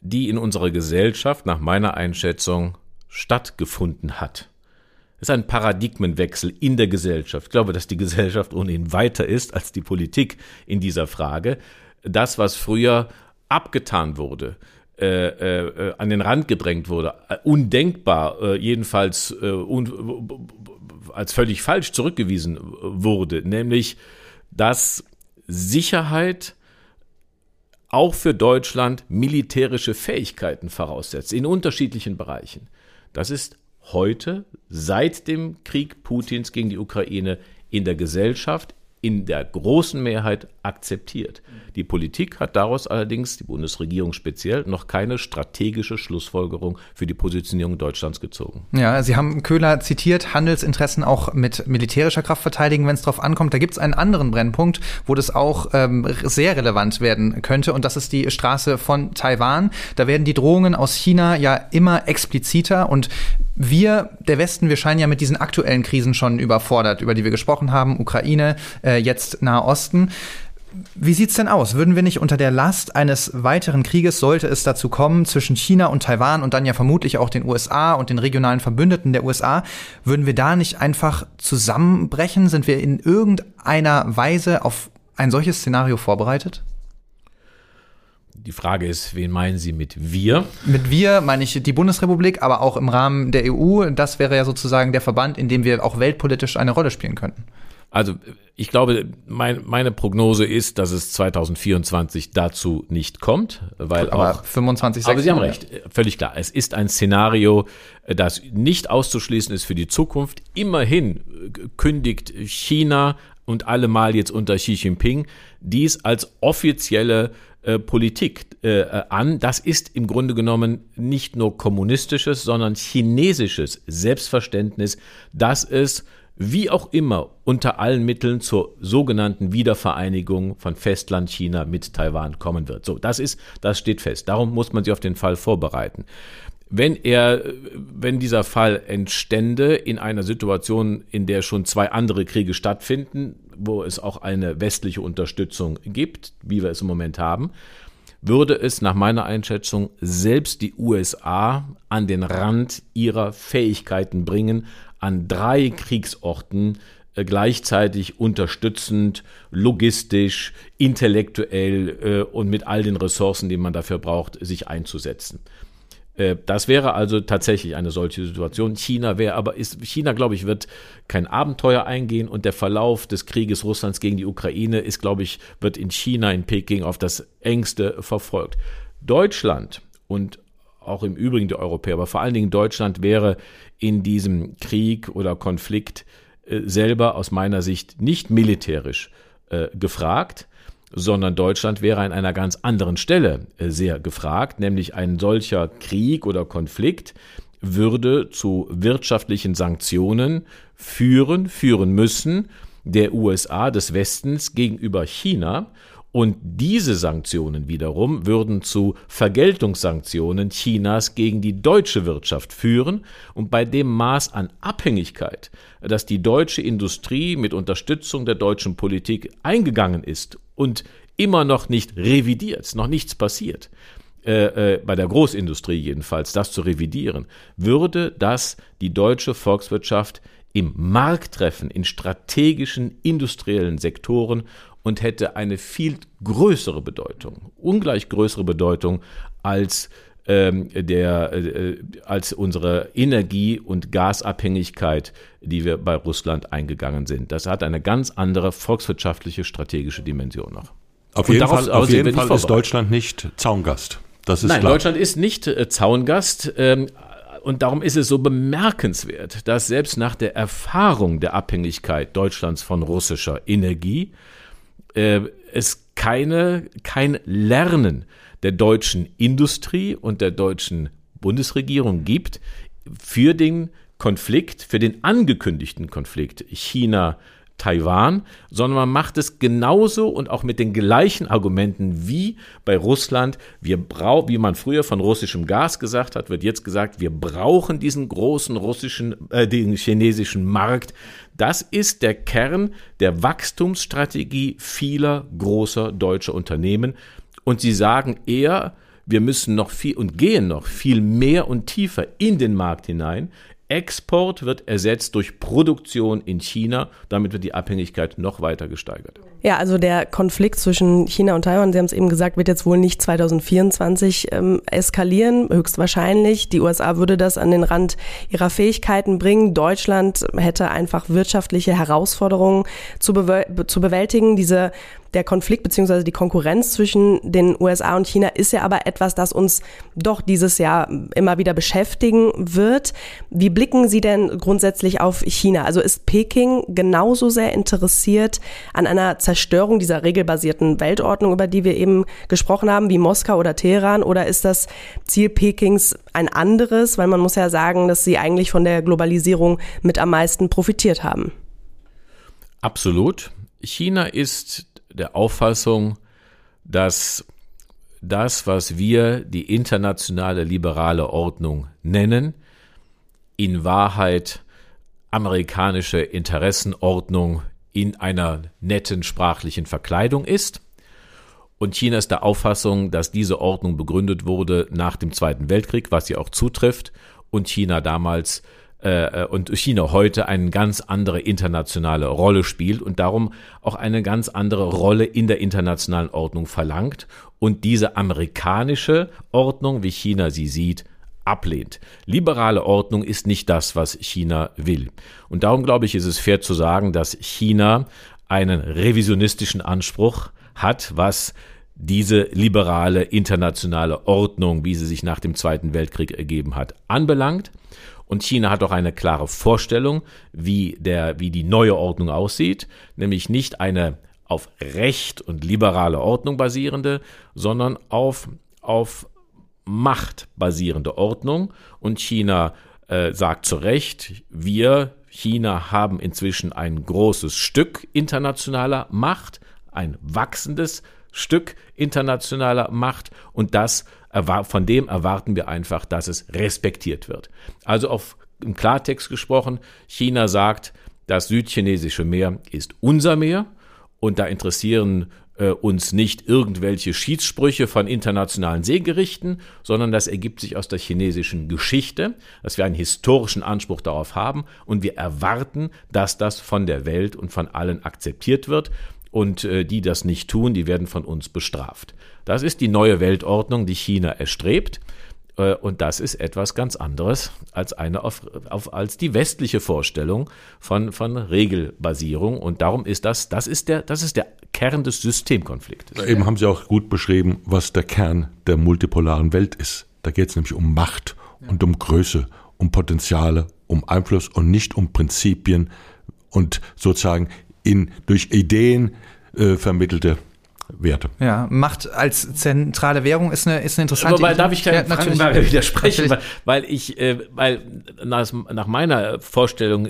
die in unserer Gesellschaft nach meiner Einschätzung stattgefunden hat. Ist ein Paradigmenwechsel in der Gesellschaft. Ich glaube, dass die Gesellschaft ohnehin weiter ist als die Politik in dieser Frage. Das, was früher abgetan wurde, äh, äh, an den Rand gedrängt wurde, äh, undenkbar, äh, jedenfalls äh, un, als völlig falsch zurückgewiesen wurde, nämlich, dass Sicherheit auch für Deutschland militärische Fähigkeiten voraussetzt, in unterschiedlichen Bereichen. Das ist heute seit dem Krieg Putins gegen die Ukraine in der Gesellschaft, in der großen Mehrheit akzeptiert. Die Politik hat daraus allerdings, die Bundesregierung speziell, noch keine strategische Schlussfolgerung für die Positionierung Deutschlands gezogen. Ja, Sie haben Köhler zitiert, Handelsinteressen auch mit militärischer Kraft verteidigen, wenn es darauf ankommt. Da gibt es einen anderen Brennpunkt, wo das auch ähm, sehr relevant werden könnte, und das ist die Straße von Taiwan. Da werden die Drohungen aus China ja immer expliziter und wir, der Westen, wir scheinen ja mit diesen aktuellen Krisen schon überfordert, über die wir gesprochen haben, Ukraine, äh, jetzt Nahe Osten. Wie sieht's denn aus? Würden wir nicht unter der Last eines weiteren Krieges, sollte es dazu kommen, zwischen China und Taiwan und dann ja vermutlich auch den USA und den regionalen Verbündeten der USA, würden wir da nicht einfach zusammenbrechen? Sind wir in irgendeiner Weise auf ein solches Szenario vorbereitet? Die Frage ist, wen meinen Sie mit wir? Mit wir meine ich die Bundesrepublik, aber auch im Rahmen der EU. Das wäre ja sozusagen der Verband, in dem wir auch weltpolitisch eine Rolle spielen könnten. Also ich glaube, mein, meine Prognose ist, dass es 2024 dazu nicht kommt, weil aber auch 25, aber Sie haben recht, völlig klar. Es ist ein Szenario, das nicht auszuschließen ist für die Zukunft. Immerhin kündigt China und allemal jetzt unter Xi Jinping dies als offizielle äh, Politik äh, an. Das ist im Grunde genommen nicht nur kommunistisches, sondern chinesisches Selbstverständnis, dass es wie auch immer unter allen Mitteln zur sogenannten Wiedervereinigung von Festland China mit Taiwan kommen wird. So, das ist, das steht fest. Darum muss man sich auf den Fall vorbereiten. Wenn er, wenn dieser Fall entstände in einer Situation, in der schon zwei andere Kriege stattfinden, wo es auch eine westliche Unterstützung gibt, wie wir es im Moment haben, würde es nach meiner Einschätzung selbst die USA an den Rand ihrer Fähigkeiten bringen, an drei Kriegsorten äh, gleichzeitig unterstützend, logistisch, intellektuell äh, und mit all den Ressourcen, die man dafür braucht, sich einzusetzen. Äh, das wäre also tatsächlich eine solche Situation. China wäre aber ist China, glaube ich, wird kein Abenteuer eingehen und der Verlauf des Krieges Russlands gegen die Ukraine ist, glaube ich, wird in China in Peking auf das engste verfolgt. Deutschland und auch im Übrigen die Europäer, aber vor allen Dingen Deutschland wäre in diesem Krieg oder Konflikt äh, selber aus meiner Sicht nicht militärisch äh, gefragt, sondern Deutschland wäre an einer ganz anderen Stelle äh, sehr gefragt, nämlich ein solcher Krieg oder Konflikt würde zu wirtschaftlichen Sanktionen führen, führen müssen der USA des Westens gegenüber China und diese Sanktionen wiederum würden zu Vergeltungssanktionen Chinas gegen die deutsche Wirtschaft führen und bei dem Maß an Abhängigkeit, das die deutsche Industrie mit Unterstützung der deutschen Politik eingegangen ist und immer noch nicht revidiert, noch nichts passiert, äh, äh, bei der Großindustrie jedenfalls, das zu revidieren, würde das die deutsche Volkswirtschaft im Markttreffen in strategischen industriellen Sektoren und hätte eine viel größere Bedeutung, ungleich größere Bedeutung als ähm, der, äh, als unsere Energie- und Gasabhängigkeit, die wir bei Russland eingegangen sind. Das hat eine ganz andere volkswirtschaftliche, strategische Dimension noch. Auf jeden darauf, Fall, auf jeden Fall ist Deutschland nicht Zaungast. Das ist Nein, klar. Deutschland ist nicht äh, Zaungast. Ähm, und darum ist es so bemerkenswert, dass selbst nach der Erfahrung der Abhängigkeit Deutschlands von russischer Energie äh, es keine, kein Lernen der deutschen Industrie und der deutschen Bundesregierung gibt für den Konflikt, für den angekündigten Konflikt China, Taiwan, sondern man macht es genauso und auch mit den gleichen Argumenten wie bei Russland. Wir brauchen, wie man früher von russischem Gas gesagt hat, wird jetzt gesagt, wir brauchen diesen großen russischen, äh, den chinesischen Markt. Das ist der Kern der Wachstumsstrategie vieler großer deutscher Unternehmen. Und sie sagen eher, wir müssen noch viel und gehen noch viel mehr und tiefer in den Markt hinein. Export wird ersetzt durch Produktion in China. Damit wird die Abhängigkeit noch weiter gesteigert. Ja, also der Konflikt zwischen China und Taiwan, Sie haben es eben gesagt, wird jetzt wohl nicht 2024 ähm, eskalieren, höchstwahrscheinlich. Die USA würde das an den Rand ihrer Fähigkeiten bringen. Deutschland hätte einfach wirtschaftliche Herausforderungen zu, be zu bewältigen. Diese der Konflikt beziehungsweise die Konkurrenz zwischen den USA und China ist ja aber etwas, das uns doch dieses Jahr immer wieder beschäftigen wird. Wie blicken Sie denn grundsätzlich auf China? Also ist Peking genauso sehr interessiert an einer Zerstörung dieser regelbasierten Weltordnung, über die wir eben gesprochen haben, wie Moskau oder Teheran? Oder ist das Ziel Pekings ein anderes? Weil man muss ja sagen, dass sie eigentlich von der Globalisierung mit am meisten profitiert haben. Absolut. China ist der Auffassung, dass das, was wir die internationale liberale Ordnung nennen, in Wahrheit amerikanische Interessenordnung in einer netten sprachlichen Verkleidung ist. Und China ist der Auffassung, dass diese Ordnung begründet wurde nach dem Zweiten Weltkrieg, was sie auch zutrifft, und China damals äh, und China heute eine ganz andere internationale Rolle spielt und darum auch eine ganz andere Rolle in der internationalen Ordnung verlangt und diese amerikanische Ordnung, wie China sie sieht, ablehnt. Liberale Ordnung ist nicht das, was China will. Und darum glaube ich, ist es fair zu sagen, dass China einen revisionistischen Anspruch hat, was diese liberale internationale Ordnung, wie sie sich nach dem Zweiten Weltkrieg ergeben hat, anbelangt. Und China hat auch eine klare Vorstellung, wie, der, wie die neue Ordnung aussieht, nämlich nicht eine auf Recht und liberale Ordnung basierende, sondern auf, auf Macht basierende Ordnung. Und China äh, sagt zu Recht, wir, China, haben inzwischen ein großes Stück internationaler Macht, ein wachsendes Stück internationaler Macht und das von dem erwarten wir einfach, dass es respektiert wird. Also auf im Klartext gesprochen, China sagt, das südchinesische Meer ist unser Meer und da interessieren äh, uns nicht irgendwelche Schiedssprüche von internationalen Seegerichten, sondern das ergibt sich aus der chinesischen Geschichte, dass wir einen historischen Anspruch darauf haben und wir erwarten, dass das von der Welt und von allen akzeptiert wird und äh, die das nicht tun, die werden von uns bestraft. Das ist die neue Weltordnung, die China erstrebt. Äh, und das ist etwas ganz anderes als eine auf, auf, als die westliche Vorstellung von, von Regelbasierung. Und darum ist das, das ist der, das ist der Kern des Systemkonfliktes. Eben haben Sie auch gut beschrieben, was der Kern der multipolaren Welt ist. Da geht es nämlich um Macht und um Größe, um Potenziale, um Einfluss und nicht um Prinzipien und sozusagen in, durch Ideen äh, vermittelte Werte. Ja, Macht als zentrale Währung ist eine, ist eine interessante Wobei, darf ich keine ja, natürlich, widersprechen, weil, weil ich, äh, weil nach, nach meiner Vorstellung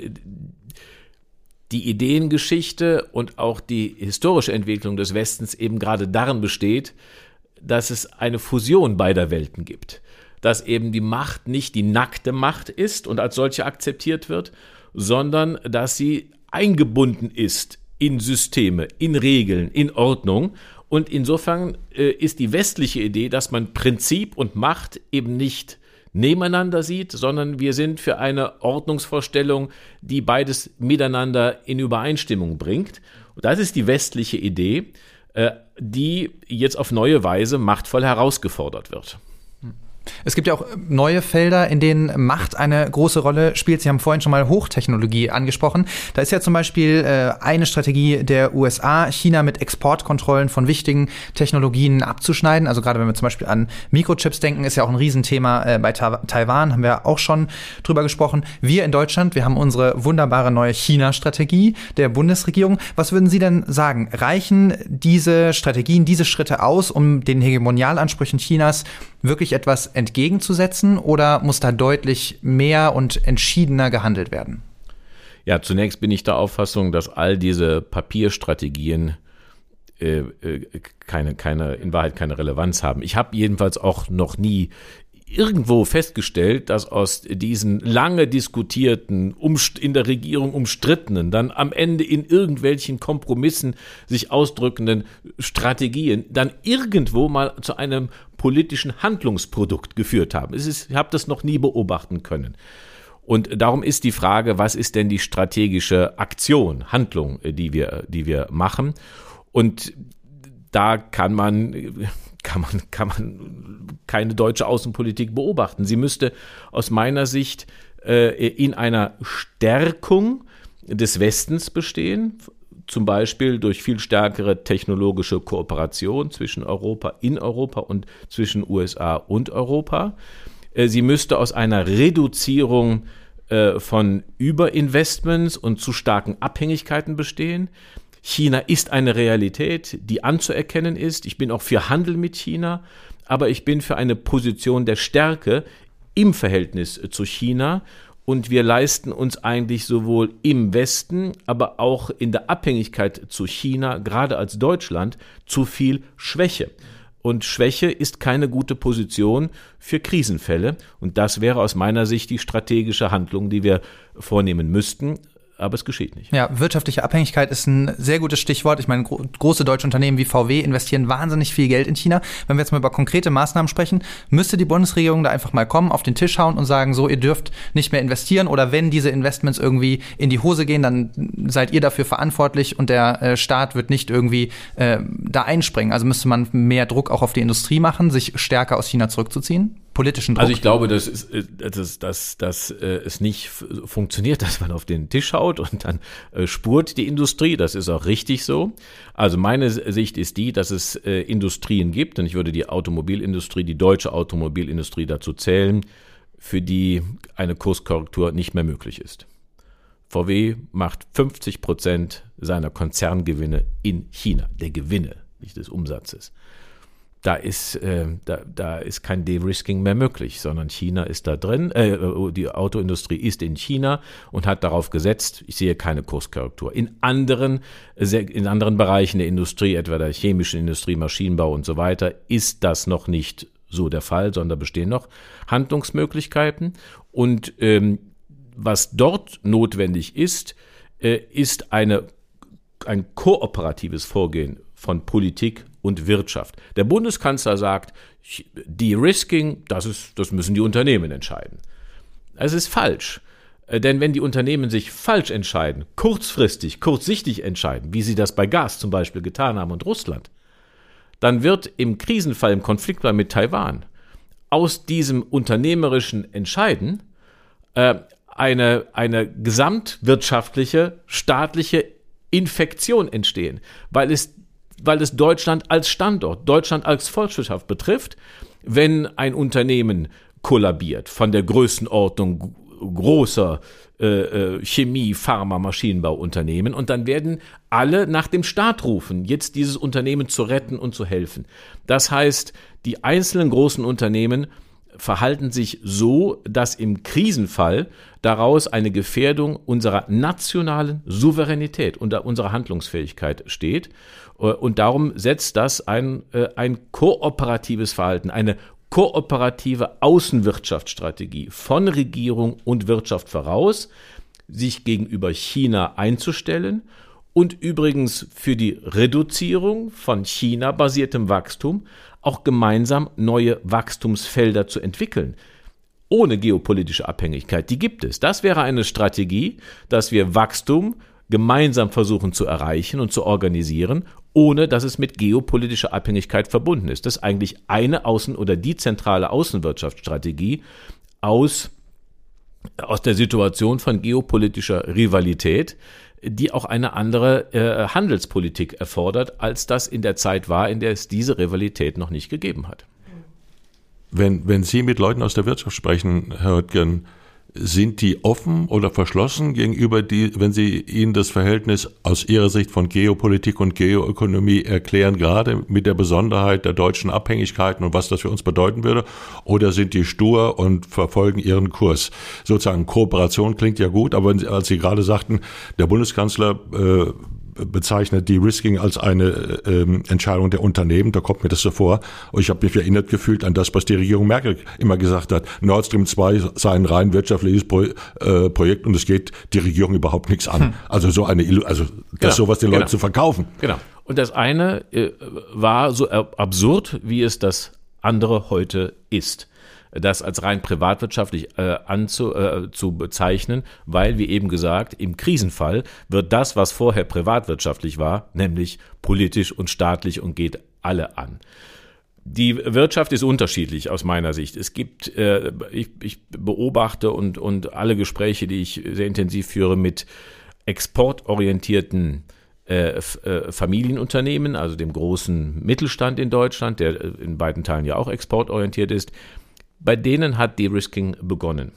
die Ideengeschichte und auch die historische Entwicklung des Westens eben gerade darin besteht, dass es eine Fusion beider Welten gibt. Dass eben die Macht nicht die nackte Macht ist und als solche akzeptiert wird, sondern dass sie eingebunden ist in Systeme, in Regeln, in Ordnung. Und insofern äh, ist die westliche Idee, dass man Prinzip und Macht eben nicht nebeneinander sieht, sondern wir sind für eine Ordnungsvorstellung, die beides miteinander in Übereinstimmung bringt. Und das ist die westliche Idee, äh, die jetzt auf neue Weise machtvoll herausgefordert wird. Es gibt ja auch neue Felder, in denen Macht eine große Rolle spielt. Sie haben vorhin schon mal Hochtechnologie angesprochen. Da ist ja zum Beispiel äh, eine Strategie der USA, China mit Exportkontrollen von wichtigen Technologien abzuschneiden. Also gerade wenn wir zum Beispiel an Mikrochips denken, ist ja auch ein Riesenthema äh, bei Ta Taiwan, haben wir auch schon drüber gesprochen. Wir in Deutschland, wir haben unsere wunderbare neue China-Strategie der Bundesregierung. Was würden Sie denn sagen? Reichen diese Strategien, diese Schritte aus, um den Hegemonialansprüchen Chinas wirklich etwas entgegenzusetzen oder muss da deutlich mehr und entschiedener gehandelt werden? Ja, zunächst bin ich der Auffassung, dass all diese Papierstrategien äh, äh, keine, keine, in Wahrheit keine Relevanz haben. Ich habe jedenfalls auch noch nie irgendwo festgestellt, dass aus diesen lange diskutierten, in der Regierung umstrittenen, dann am Ende in irgendwelchen Kompromissen sich ausdrückenden Strategien dann irgendwo mal zu einem politischen Handlungsprodukt geführt haben. Es ist, ich habe das noch nie beobachten können. Und darum ist die Frage, was ist denn die strategische Aktion, Handlung, die wir, die wir machen? Und da kann man kann man, kann man keine deutsche Außenpolitik beobachten. Sie müsste aus meiner Sicht äh, in einer Stärkung des Westens bestehen, zum Beispiel durch viel stärkere technologische Kooperation zwischen Europa in Europa und zwischen USA und Europa. Äh, sie müsste aus einer Reduzierung äh, von Überinvestments und zu starken Abhängigkeiten bestehen. China ist eine Realität, die anzuerkennen ist. Ich bin auch für Handel mit China, aber ich bin für eine Position der Stärke im Verhältnis zu China. Und wir leisten uns eigentlich sowohl im Westen, aber auch in der Abhängigkeit zu China, gerade als Deutschland, zu viel Schwäche. Und Schwäche ist keine gute Position für Krisenfälle. Und das wäre aus meiner Sicht die strategische Handlung, die wir vornehmen müssten aber es geschieht nicht. Ja, wirtschaftliche Abhängigkeit ist ein sehr gutes Stichwort. Ich meine, gro große deutsche Unternehmen wie VW investieren wahnsinnig viel Geld in China. Wenn wir jetzt mal über konkrete Maßnahmen sprechen, müsste die Bundesregierung da einfach mal kommen, auf den Tisch hauen und sagen, so, ihr dürft nicht mehr investieren oder wenn diese Investments irgendwie in die Hose gehen, dann seid ihr dafür verantwortlich und der äh, Staat wird nicht irgendwie äh, da einspringen. Also müsste man mehr Druck auch auf die Industrie machen, sich stärker aus China zurückzuziehen? Politischen Druck? Also ich glaube, dass, es, äh, dass, dass, dass äh, es nicht funktioniert, dass man auf den Tisch haut und dann äh, spurt die Industrie. Das ist auch richtig so. Also meine Sicht ist die, dass es Industrien gibt, und ich würde die Automobilindustrie, die deutsche Automobilindustrie dazu zählen, für die eine Kurskorrektur nicht mehr möglich ist. VW macht 50 Prozent seiner Konzerngewinne in China, der Gewinne, nicht des Umsatzes da ist, äh, da, da ist kein De-Risking mehr möglich, sondern China ist da drin, äh, die Autoindustrie ist in China und hat darauf gesetzt, ich sehe keine Kurskorrektur. In anderen, in anderen Bereichen der Industrie, etwa der chemischen Industrie, Maschinenbau und so weiter, ist das noch nicht so der Fall, sondern bestehen noch Handlungsmöglichkeiten. Und ähm, was dort notwendig ist, äh, ist eine, ein kooperatives Vorgehen von Politik und Wirtschaft. Der Bundeskanzler sagt, De-Risking, das, ist, das müssen die Unternehmen entscheiden. Es ist falsch. Äh, denn wenn die Unternehmen sich falsch entscheiden, kurzfristig, kurzsichtig entscheiden, wie sie das bei Gas zum Beispiel getan haben und Russland, dann wird im Krisenfall, im Konfliktfall mit Taiwan aus diesem unternehmerischen Entscheiden äh, eine, eine gesamtwirtschaftliche, staatliche Infektion entstehen, weil es weil es Deutschland als Standort, Deutschland als Volkswirtschaft betrifft, wenn ein Unternehmen kollabiert von der Größenordnung großer äh, äh, Chemie, Pharma, Maschinenbauunternehmen und dann werden alle nach dem Staat rufen, jetzt dieses Unternehmen zu retten und zu helfen. Das heißt, die einzelnen großen Unternehmen verhalten sich so, dass im Krisenfall daraus eine Gefährdung unserer nationalen Souveränität und unserer Handlungsfähigkeit steht. Äh, und darum setzt das ein, äh, ein kooperatives Verhalten, eine kooperative Außenwirtschaftsstrategie von Regierung und Wirtschaft voraus, sich gegenüber China einzustellen und übrigens für die Reduzierung von China-basiertem Wachstum auch gemeinsam neue Wachstumsfelder zu entwickeln. Ohne geopolitische Abhängigkeit, die gibt es. Das wäre eine Strategie, dass wir Wachstum gemeinsam versuchen zu erreichen und zu organisieren, ohne dass es mit geopolitischer Abhängigkeit verbunden ist. Das ist eigentlich eine Außen- oder die zentrale Außenwirtschaftsstrategie aus, aus der Situation von geopolitischer Rivalität, die auch eine andere äh, Handelspolitik erfordert, als das in der Zeit war, in der es diese Rivalität noch nicht gegeben hat. Wenn, wenn Sie mit Leuten aus der Wirtschaft sprechen, Herr Oetgen, sind die offen oder verschlossen gegenüber die, wenn Sie ihnen das Verhältnis aus Ihrer Sicht von Geopolitik und Geoökonomie erklären, gerade mit der Besonderheit der deutschen Abhängigkeiten und was das für uns bedeuten würde? Oder sind die stur und verfolgen ihren Kurs? Sozusagen Kooperation klingt ja gut, aber als Sie gerade sagten, der Bundeskanzler äh, bezeichnet De-Risking als eine ähm, Entscheidung der Unternehmen. Da kommt mir das so vor. Und ich habe mich erinnert gefühlt an das, was die Regierung Merkel immer gesagt hat. Nord Stream 2 sei ein rein wirtschaftliches Pro, äh, Projekt und es geht die Regierung überhaupt nichts an. Hm. Also so eine, also das genau. sowas den Leuten genau. zu verkaufen. Genau. Und das eine äh, war so absurd, wie es das andere heute ist das als rein privatwirtschaftlich äh, anzu, äh, zu bezeichnen, weil, wie eben gesagt, im Krisenfall wird das, was vorher privatwirtschaftlich war, nämlich politisch und staatlich und geht alle an. Die Wirtschaft ist unterschiedlich aus meiner Sicht. Es gibt, äh, ich, ich beobachte und, und alle Gespräche, die ich sehr intensiv führe mit exportorientierten äh, äh, Familienunternehmen, also dem großen Mittelstand in Deutschland, der äh, in beiden Teilen ja auch exportorientiert ist, bei denen hat De-Risking begonnen.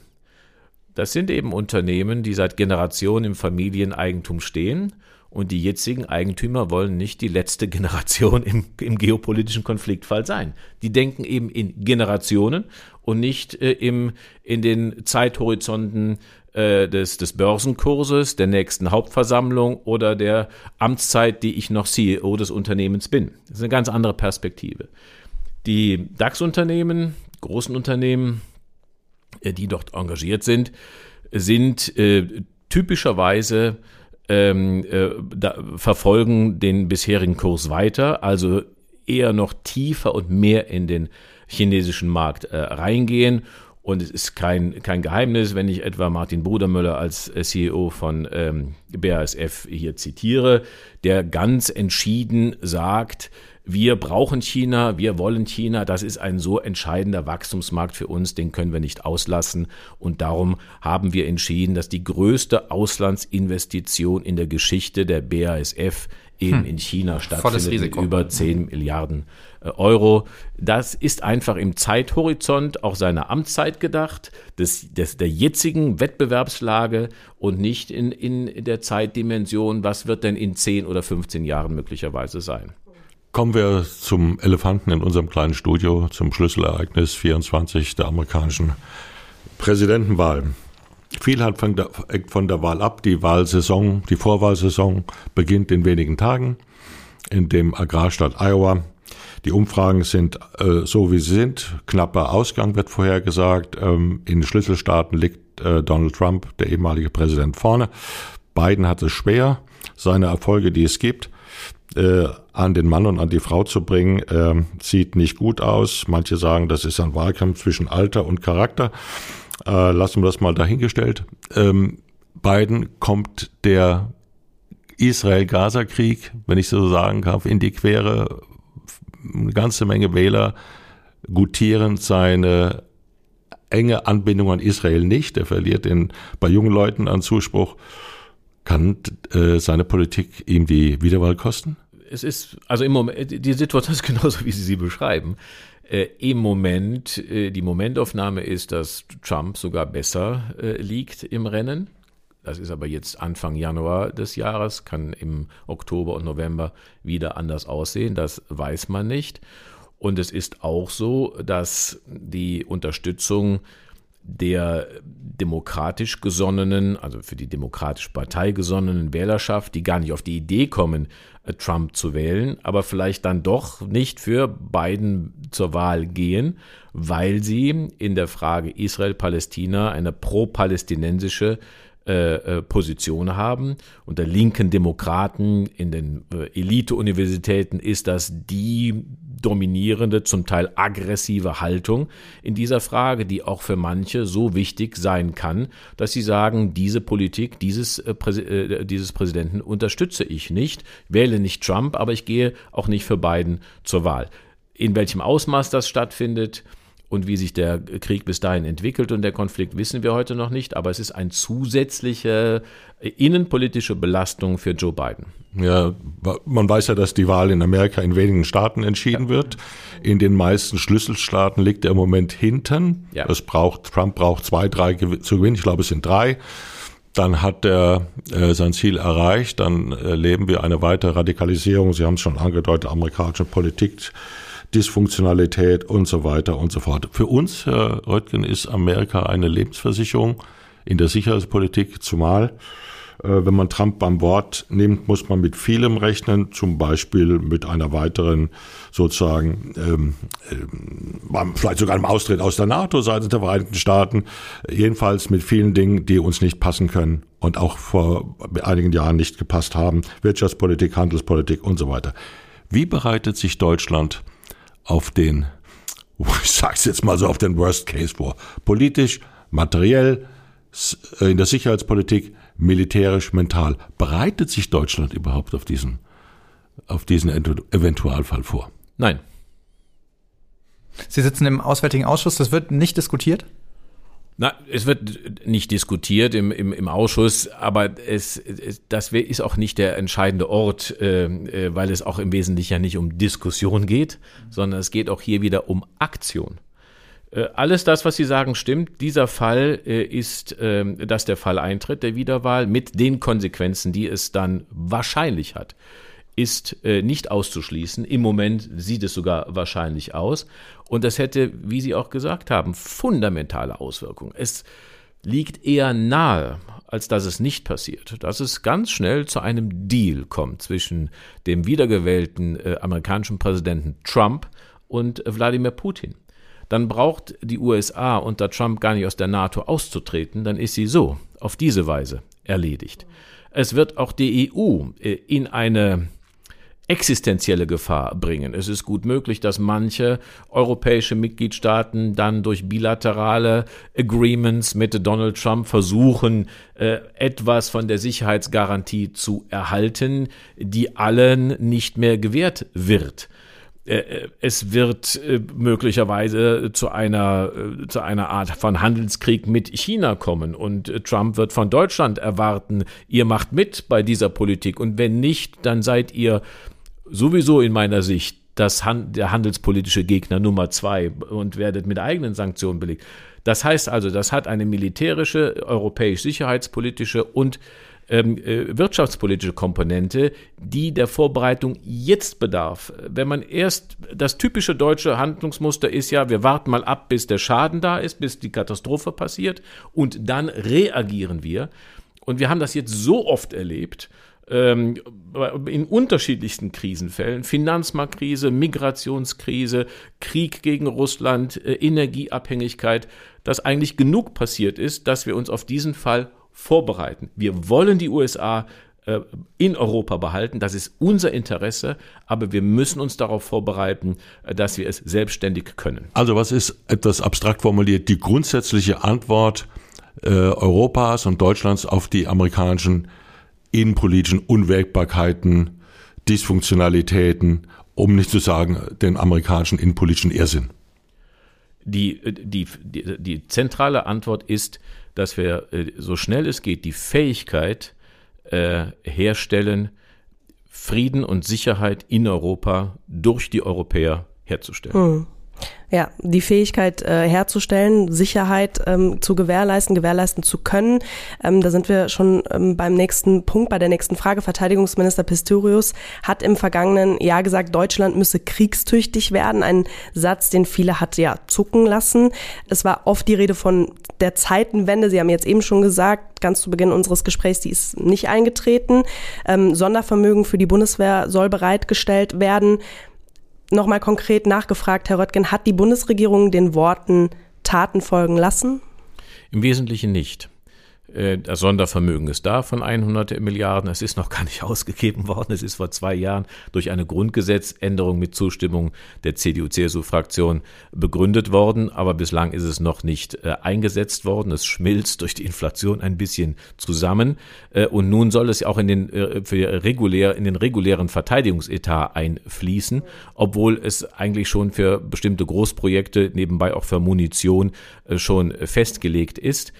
Das sind eben Unternehmen, die seit Generationen im Familieneigentum stehen und die jetzigen Eigentümer wollen nicht die letzte Generation im, im geopolitischen Konfliktfall sein. Die denken eben in Generationen und nicht äh, im, in den Zeithorizonten äh, des, des Börsenkurses, der nächsten Hauptversammlung oder der Amtszeit, die ich noch CEO des Unternehmens bin. Das ist eine ganz andere Perspektive. Die DAX-Unternehmen, großen Unternehmen, äh, die dort engagiert sind, sind äh, typischerweise ähm, äh, da, verfolgen den bisherigen Kurs weiter, also eher noch tiefer und mehr in den chinesischen Markt äh, reingehen. Und es ist kein, kein Geheimnis, wenn ich etwa Martin Brudermüller als äh, CEO von ähm, BASF hier zitiere, der ganz entschieden sagt, wir brauchen China, wir wollen China, das ist ein so entscheidender Wachstumsmarkt für uns, den können wir nicht auslassen. Und darum haben wir entschieden, dass die größte Auslandsinvestition in der Geschichte der BASF eben hm. in China stattfindet mit über 10 Milliarden äh, Euro. Das ist einfach im Zeithorizont auch seiner Amtszeit gedacht, des, des, der jetzigen Wettbewerbslage und nicht in, in der Zeitdimension, was wird denn in 10 oder 15 Jahren möglicherweise sein. Kommen wir zum Elefanten in unserem kleinen Studio, zum Schlüsselereignis 24 der amerikanischen Präsidentenwahl. Viel hat von der, Wahl ab. Die Wahlsaison, die Vorwahlsaison beginnt in wenigen Tagen in dem Agrarstaat Iowa. Die Umfragen sind äh, so, wie sie sind. Knapper Ausgang wird vorhergesagt. Ähm, in Schlüsselstaaten liegt äh, Donald Trump, der ehemalige Präsident, vorne. Biden hat es schwer, seine Erfolge, die es gibt, äh, an den Mann und an die Frau zu bringen, äh, sieht nicht gut aus. Manche sagen, das ist ein Wahlkampf zwischen Alter und Charakter. Äh, lassen wir das mal dahingestellt. Ähm, Biden kommt der Israel-Gaza-Krieg, wenn ich so sagen kann, in die Quere. Eine ganze Menge Wähler gutieren seine enge Anbindung an Israel nicht. Er verliert den, bei jungen Leuten an Zuspruch. Kann äh, seine Politik ihm die Wiederwahl kosten? Es ist, also im Moment, die Situation ist genauso, wie Sie sie beschreiben. Äh, Im Moment, äh, die Momentaufnahme ist, dass Trump sogar besser äh, liegt im Rennen. Das ist aber jetzt Anfang Januar des Jahres, kann im Oktober und November wieder anders aussehen. Das weiß man nicht. Und es ist auch so, dass die Unterstützung der demokratisch gesonnenen, also für die demokratische Partei gesonnenen Wählerschaft, die gar nicht auf die Idee kommen, Trump zu wählen, aber vielleicht dann doch nicht für Biden zur Wahl gehen, weil sie in der Frage Israel-Palästina eine pro-palästinensische äh, äh, Position haben. Unter linken Demokraten in den äh, Elite-Universitäten ist das die dominierende, zum Teil aggressive Haltung in dieser Frage, die auch für manche so wichtig sein kann, dass sie sagen, diese Politik dieses, äh, äh, dieses Präsidenten unterstütze ich nicht, wähle nicht Trump, aber ich gehe auch nicht für Biden zur Wahl. In welchem Ausmaß das stattfindet, und wie sich der Krieg bis dahin entwickelt und der Konflikt wissen wir heute noch nicht, aber es ist eine zusätzliche äh, innenpolitische Belastung für Joe Biden. Ja, man weiß ja, dass die Wahl in Amerika in wenigen Staaten entschieden wird. In den meisten Schlüsselstaaten liegt er im Moment hinten. Ja. Es braucht, Trump braucht zwei, drei zu gewinnen. Ich glaube, es sind drei. Dann hat er äh, sein Ziel erreicht. Dann erleben wir eine weitere Radikalisierung. Sie haben es schon angedeutet, amerikanische Politik Dysfunktionalität und so weiter und so fort. Für uns, Herr Röttgen, ist Amerika eine Lebensversicherung in der Sicherheitspolitik, zumal äh, wenn man Trump beim Wort nimmt, muss man mit vielem rechnen, zum Beispiel mit einer weiteren sozusagen, ähm, ähm, vielleicht sogar einem Austritt aus der NATO seitens der Vereinigten Staaten, jedenfalls mit vielen Dingen, die uns nicht passen können und auch vor einigen Jahren nicht gepasst haben, Wirtschaftspolitik, Handelspolitik und so weiter. Wie bereitet sich Deutschland auf den, ich sag's jetzt mal so, auf den Worst Case vor. Politisch, materiell, äh, in der Sicherheitspolitik, militärisch, mental. Bereitet sich Deutschland überhaupt auf diesen, auf diesen Eventualfall vor? Nein. Sie sitzen im Auswärtigen Ausschuss, das wird nicht diskutiert? Na, es wird nicht diskutiert im, im, im Ausschuss, aber es, es, das ist auch nicht der entscheidende Ort, äh, äh, weil es auch im Wesentlichen ja nicht um Diskussion geht, sondern es geht auch hier wieder um Aktion. Äh, alles das, was Sie sagen, stimmt. Dieser Fall äh, ist, äh, dass der Fall eintritt, der Wiederwahl, mit den Konsequenzen, die es dann wahrscheinlich hat ist äh, nicht auszuschließen. Im Moment sieht es sogar wahrscheinlich aus. Und das hätte, wie Sie auch gesagt haben, fundamentale Auswirkungen. Es liegt eher nahe, als dass es nicht passiert, dass es ganz schnell zu einem Deal kommt zwischen dem wiedergewählten äh, amerikanischen Präsidenten Trump und Wladimir Putin. Dann braucht die USA unter Trump gar nicht aus der NATO auszutreten, dann ist sie so, auf diese Weise erledigt. Es wird auch die EU äh, in eine existenzielle Gefahr bringen. Es ist gut möglich, dass manche europäische Mitgliedstaaten dann durch bilaterale Agreements mit Donald Trump versuchen, äh, etwas von der Sicherheitsgarantie zu erhalten, die allen nicht mehr gewährt wird. Äh, äh, es wird äh, möglicherweise zu einer, zu einer Art von Handelskrieg mit China kommen und Trump wird von Deutschland erwarten, ihr macht mit bei dieser Politik und wenn nicht, dann seid ihr sowieso in meiner Sicht das, der handelspolitische Gegner Nummer zwei und werdet mit eigenen Sanktionen belegt. Das heißt also, das hat eine militärische, europäisch-sicherheitspolitische und ähm, äh, wirtschaftspolitische Komponente, die der Vorbereitung jetzt bedarf. Wenn man erst das typische deutsche Handlungsmuster ist ja, wir warten mal ab, bis der Schaden da ist, bis die Katastrophe passiert und dann reagieren wir. Und wir haben das jetzt so oft erlebt, ähm, in unterschiedlichsten Krisenfällen, Finanzmarktkrise, Migrationskrise, Krieg gegen Russland, äh, Energieabhängigkeit, dass eigentlich genug passiert ist, dass wir uns auf diesen Fall vorbereiten. Wir wollen die USA äh, in Europa behalten. Das ist unser Interesse, aber wir müssen uns darauf vorbereiten, äh, dass wir es selbstständig können. Also was ist etwas abstrakt formuliert die grundsätzliche Antwort äh, Europas und Deutschlands auf die amerikanischen innenpolitischen Unwägbarkeiten, Dysfunktionalitäten, um nicht zu sagen den amerikanischen innenpolitischen Irrsinn? Die, die, die, die zentrale Antwort ist, dass wir äh, so schnell es geht die Fähigkeit äh, herstellen, Frieden und Sicherheit in Europa durch die Europäer herzustellen. Hm. Ja, die Fähigkeit äh, herzustellen, Sicherheit ähm, zu gewährleisten, gewährleisten zu können. Ähm, da sind wir schon ähm, beim nächsten Punkt, bei der nächsten Frage. Verteidigungsminister Pistorius hat im vergangenen Jahr gesagt, Deutschland müsse kriegstüchtig werden. Ein Satz, den viele hat ja zucken lassen. Es war oft die Rede von der Zeitenwende. Sie haben jetzt eben schon gesagt, ganz zu Beginn unseres Gesprächs, die ist nicht eingetreten. Ähm, Sondervermögen für die Bundeswehr soll bereitgestellt werden nochmal konkret nachgefragt, Herr Röttgen, hat die Bundesregierung den Worten Taten folgen lassen? Im Wesentlichen nicht. Äh, das Sondervermögen ist da von 100 Milliarden. Es ist noch gar nicht ausgegeben worden. Es ist vor zwei Jahren durch eine Grundgesetzänderung mit Zustimmung der CDU-CSU-Fraktion begründet worden. Aber bislang ist es noch nicht äh, eingesetzt worden. Es schmilzt durch die Inflation ein bisschen zusammen. Äh, und nun soll es auch in den, für regulär, in den regulären Verteidigungsetat einfließen, obwohl es eigentlich schon für bestimmte Großprojekte, nebenbei auch für Munition, schon festgelegt ist.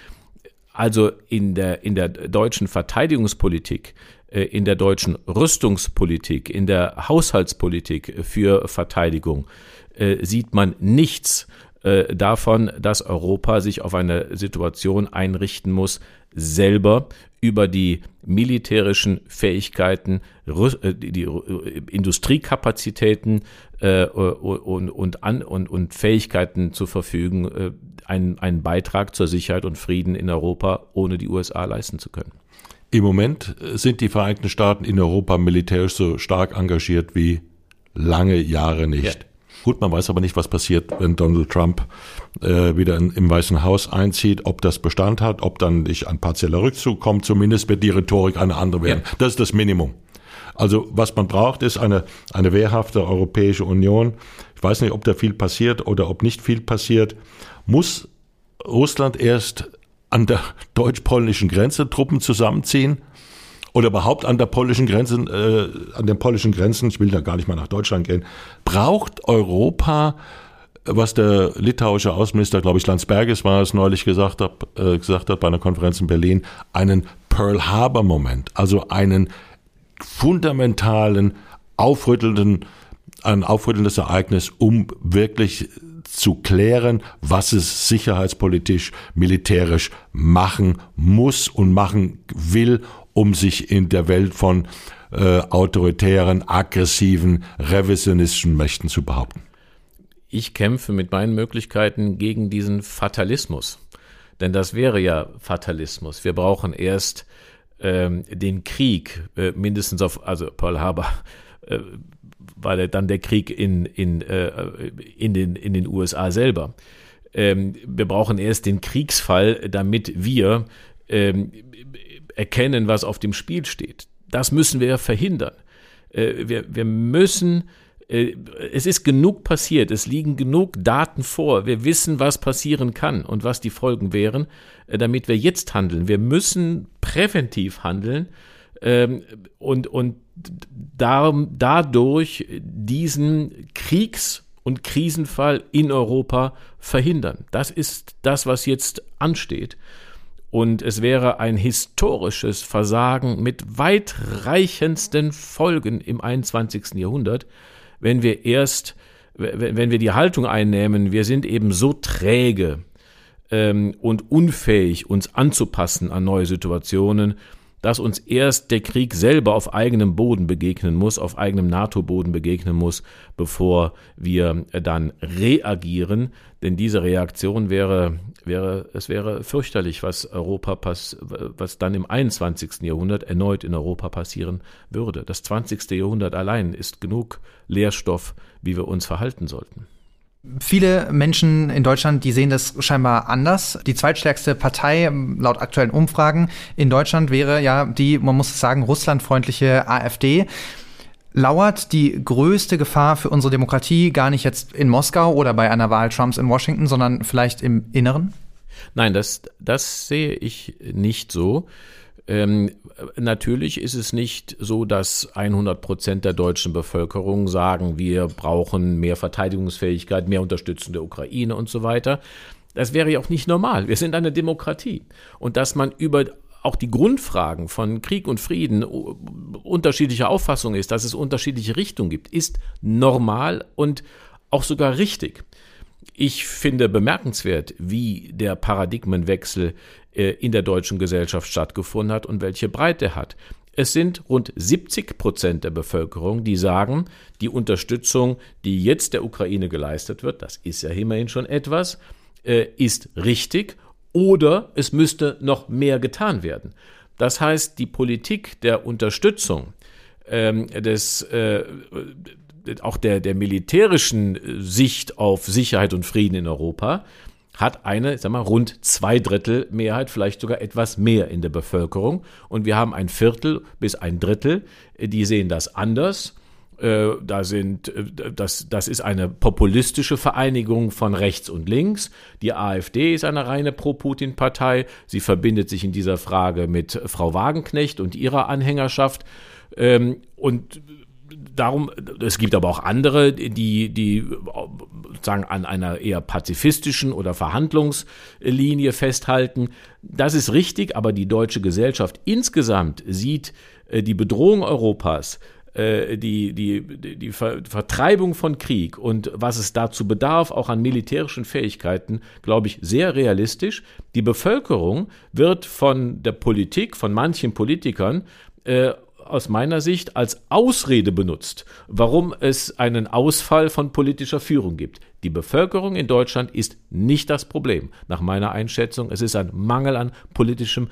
Also in der, in der deutschen Verteidigungspolitik, äh, in der deutschen Rüstungspolitik, in der Haushaltspolitik für Verteidigung äh, sieht man nichts äh, davon, dass Europa sich auf eine Situation einrichten muss, selber über die militärischen Fähigkeiten, die Industriekapazitäten und, und, und, und Fähigkeiten zu verfügen, einen, einen Beitrag zur Sicherheit und Frieden in Europa ohne die USA leisten zu können. Im Moment sind die Vereinigten Staaten in Europa militärisch so stark engagiert wie lange Jahre nicht. Ja. Gut, man weiß aber nicht, was passiert, wenn Donald Trump äh, wieder in, im Weißen Haus einzieht, ob das Bestand hat, ob dann nicht ein partieller Rückzug kommt. Zumindest wird die Rhetorik eine andere werden. Ja. Das ist das Minimum. Also was man braucht, ist eine, eine wehrhafte Europäische Union. Ich weiß nicht, ob da viel passiert oder ob nicht viel passiert. Muss Russland erst an der deutsch-polnischen Grenze Truppen zusammenziehen? Oder überhaupt an der polnischen Grenze, äh, an den polnischen Grenzen, ich will da gar nicht mal nach Deutschland gehen, braucht Europa was der litauische Außenminister, glaube ich, Landsbergis war es, neulich gesagt hat, äh, gesagt hat bei einer Konferenz in Berlin, einen Pearl Harbor Moment, also einen fundamentalen, aufrüttelnden, ein aufrüttelndes Ereignis, um wirklich zu klären, was es sicherheitspolitisch, militärisch machen muss und machen will, um sich in der Welt von äh, autoritären, aggressiven, revisionistischen Mächten zu behaupten. Ich kämpfe mit meinen Möglichkeiten gegen diesen Fatalismus. Denn das wäre ja Fatalismus. Wir brauchen erst ähm, den Krieg, äh, mindestens auf, also Pearl Harbor, äh, war der, dann der Krieg in, in, äh, in, den, in den USA selber. Ähm, wir brauchen erst den Kriegsfall, damit wir ähm, erkennen, was auf dem Spiel steht. Das müssen wir verhindern. Äh, wir, wir müssen äh, es ist genug passiert, es liegen genug Daten vor, wir wissen, was passieren kann und was die Folgen wären, äh, damit wir jetzt handeln. Wir müssen präventiv handeln ähm, und, und dadurch diesen Kriegs- und Krisenfall in Europa verhindern. Das ist das, was jetzt ansteht. Und es wäre ein historisches Versagen mit weitreichendsten Folgen im 21. Jahrhundert, wenn wir erst, wenn wir die Haltung einnehmen, wir sind eben so träge ähm, und unfähig, uns anzupassen an neue Situationen, dass uns erst der Krieg selber auf eigenem Boden begegnen muss, auf eigenem NATO-Boden begegnen muss, bevor wir dann reagieren. Denn diese Reaktion wäre, wäre, es wäre fürchterlich, was Europa pass, was dann im 21. Jahrhundert erneut in Europa passieren würde. Das 20. Jahrhundert allein ist genug Lehrstoff, wie wir uns verhalten sollten. Viele Menschen in Deutschland, die sehen das scheinbar anders. Die zweitstärkste Partei laut aktuellen Umfragen in Deutschland wäre ja die, man muss sagen, russlandfreundliche AfD. Lauert die größte Gefahr für unsere Demokratie gar nicht jetzt in Moskau oder bei einer Wahl Trumps in Washington, sondern vielleicht im Inneren? Nein, das, das sehe ich nicht so. Ähm, natürlich ist es nicht so, dass 100 Prozent der deutschen Bevölkerung sagen, wir brauchen mehr Verteidigungsfähigkeit, mehr Unterstützung der Ukraine und so weiter. Das wäre ja auch nicht normal. Wir sind eine Demokratie. Und dass man über auch die Grundfragen von Krieg und Frieden unterschiedlicher Auffassung ist, dass es unterschiedliche Richtungen gibt, ist normal und auch sogar richtig. Ich finde bemerkenswert, wie der Paradigmenwechsel in der deutschen Gesellschaft stattgefunden hat und welche Breite hat. Es sind rund 70 Prozent der Bevölkerung, die sagen, die Unterstützung, die jetzt der Ukraine geleistet wird, das ist ja immerhin schon etwas, äh, ist richtig oder es müsste noch mehr getan werden. Das heißt, die Politik der Unterstützung ähm, des äh, auch der, der militärischen Sicht auf Sicherheit und Frieden in Europa hat eine, sag mal, rund zwei Drittel Mehrheit, vielleicht sogar etwas mehr in der Bevölkerung. Und wir haben ein Viertel bis ein Drittel, die sehen das anders. Äh, da sind, äh, das, das ist eine populistische Vereinigung von rechts und links. Die AfD ist eine reine Pro-Putin-Partei. Sie verbindet sich in dieser Frage mit Frau Wagenknecht und ihrer Anhängerschaft. Ähm, und darum, es gibt aber auch andere, die, die sagen an einer eher pazifistischen oder Verhandlungslinie festhalten. Das ist richtig, aber die deutsche Gesellschaft insgesamt sieht äh, die Bedrohung Europas äh, die, die, die Vertreibung von Krieg und was es dazu bedarf, auch an militärischen Fähigkeiten, glaube ich, sehr realistisch. Die Bevölkerung wird von der Politik, von manchen Politikern, äh, aus meiner Sicht als Ausrede benutzt, warum es einen Ausfall von politischer Führung gibt. Die Bevölkerung in Deutschland ist nicht das Problem, nach meiner Einschätzung. Es ist ein Mangel an politischem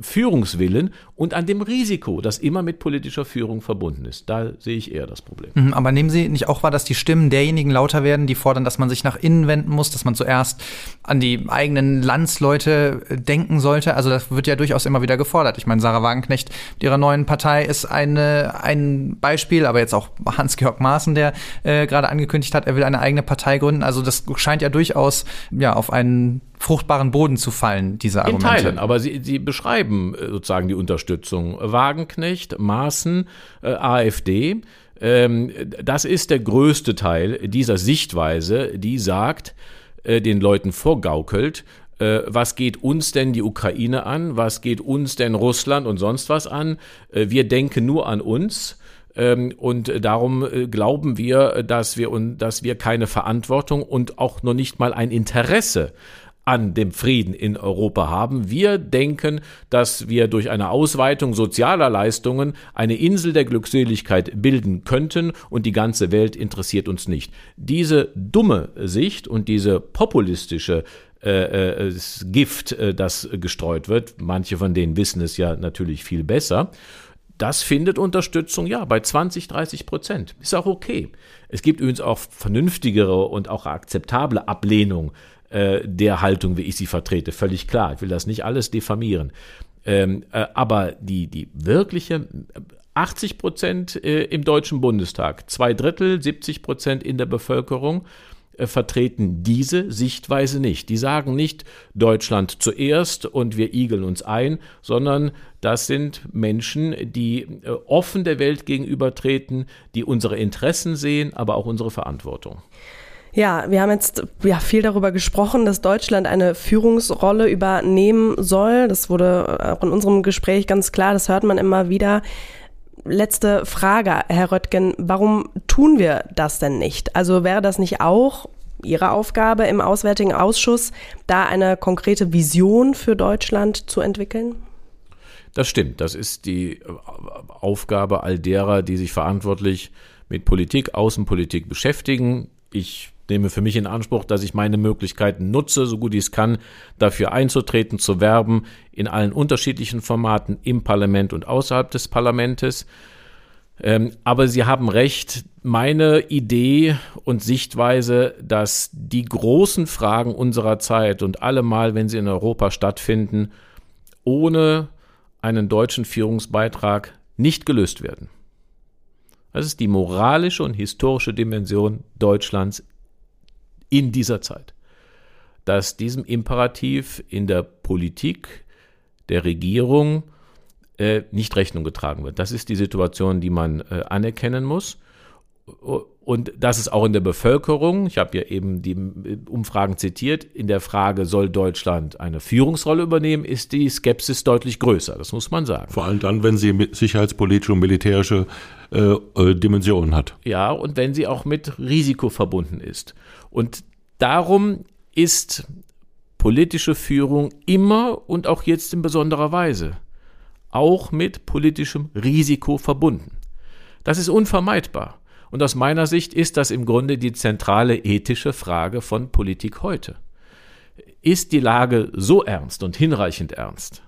Führungswillen und an dem Risiko, das immer mit politischer Führung verbunden ist. Da sehe ich eher das Problem. Mhm, aber nehmen Sie nicht auch wahr, dass die Stimmen derjenigen lauter werden, die fordern, dass man sich nach innen wenden muss, dass man zuerst an die eigenen Landsleute äh, denken sollte? Also das wird ja durchaus immer wieder gefordert. Ich meine, Sarah Wagenknecht mit ihrer neuen Partei ist eine, ein Beispiel, aber jetzt auch Hans-Georg Maaßen, der äh, gerade angekündigt hat, er will eine eigene Partei gründen. Also das scheint ja durchaus ja auf einen fruchtbaren Boden zu fallen, diese Argumente. In Teilen, aber sie, sie beschreiben äh, sozusagen die Unterstützung. Wagenknecht, Maaßen, äh, AfD. Ähm, das ist der größte Teil dieser Sichtweise, die sagt, äh, den Leuten vorgaukelt, äh, was geht uns denn die Ukraine an, was geht uns denn Russland und sonst was an. Äh, wir denken nur an uns. Ähm, und darum äh, glauben wir, dass wir, dass wir keine Verantwortung und auch noch nicht mal ein Interesse an dem Frieden in Europa haben. Wir denken, dass wir durch eine Ausweitung sozialer Leistungen eine Insel der Glückseligkeit bilden könnten und die ganze Welt interessiert uns nicht. Diese dumme Sicht und diese populistische äh, äh, Gift, äh, das gestreut wird, manche von denen wissen es ja natürlich viel besser, das findet Unterstützung, ja, bei 20, 30 Prozent. Ist auch okay. Es gibt übrigens auch vernünftigere und auch akzeptable Ablehnung äh, der Haltung, wie ich sie vertrete. Völlig klar. Ich will das nicht alles diffamieren. Ähm, äh, aber die, die wirkliche 80 Prozent äh, im Deutschen Bundestag, zwei Drittel, 70 Prozent in der Bevölkerung vertreten diese Sichtweise nicht. Die sagen nicht Deutschland zuerst und wir igeln uns ein, sondern das sind Menschen, die äh, offen der Welt gegenübertreten, die unsere Interessen sehen, aber auch unsere Verantwortung. Ja, wir haben jetzt ja viel darüber gesprochen, dass Deutschland eine Führungsrolle übernehmen soll. Das wurde auch in unserem Gespräch ganz klar, das hört man immer wieder. Letzte Frage, Herr Röttgen, warum tun wir das denn nicht? Also wäre das nicht auch Ihre Aufgabe im Auswärtigen Ausschuss, da eine konkrete Vision für Deutschland zu entwickeln? Das stimmt. Das ist die Aufgabe all derer, die sich verantwortlich mit Politik, Außenpolitik beschäftigen. Ich nehme für mich in Anspruch, dass ich meine Möglichkeiten nutze, so gut ich es kann, dafür einzutreten, zu werben, in allen unterschiedlichen Formaten im Parlament und außerhalb des Parlamentes. Ähm, aber Sie haben recht, meine Idee und Sichtweise, dass die großen Fragen unserer Zeit und allemal, wenn sie in Europa stattfinden, ohne einen deutschen Führungsbeitrag nicht gelöst werden. Das ist die moralische und historische Dimension Deutschlands in dieser Zeit, dass diesem Imperativ in der Politik der Regierung äh, nicht Rechnung getragen wird. Das ist die Situation, die man äh, anerkennen muss. Und das ist auch in der Bevölkerung, ich habe ja eben die Umfragen zitiert, in der Frage, soll Deutschland eine Führungsrolle übernehmen, ist die Skepsis deutlich größer, das muss man sagen. Vor allem dann, wenn sie sicherheitspolitische und militärische äh, äh, Dimensionen hat. Ja, und wenn sie auch mit Risiko verbunden ist. Und darum ist politische Führung immer und auch jetzt in besonderer Weise auch mit politischem Risiko verbunden. Das ist unvermeidbar. Und aus meiner Sicht ist das im Grunde die zentrale ethische Frage von Politik heute. Ist die Lage so ernst und hinreichend ernst,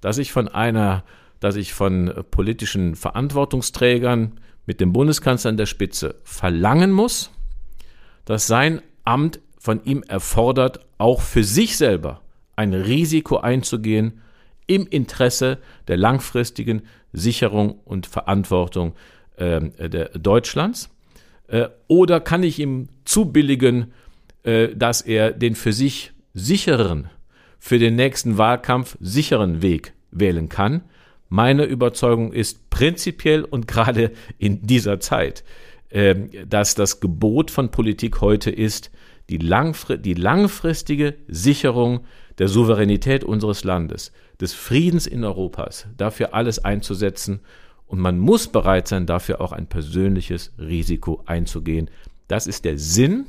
dass ich von einer, dass ich von politischen Verantwortungsträgern mit dem Bundeskanzler an der Spitze verlangen muss, dass sein Amt von ihm erfordert, auch für sich selber ein Risiko einzugehen im Interesse der langfristigen Sicherung und Verantwortung äh, der Deutschlands. Äh, oder kann ich ihm zubilligen, äh, dass er den für sich sicheren, für den nächsten Wahlkampf sicheren Weg wählen kann? Meine Überzeugung ist prinzipiell und gerade in dieser Zeit, äh, dass das Gebot von Politik heute ist, die, langfri die langfristige Sicherung der Souveränität unseres Landes, des Friedens in Europas, dafür alles einzusetzen und man muss bereit sein, dafür auch ein persönliches Risiko einzugehen. Das ist der Sinn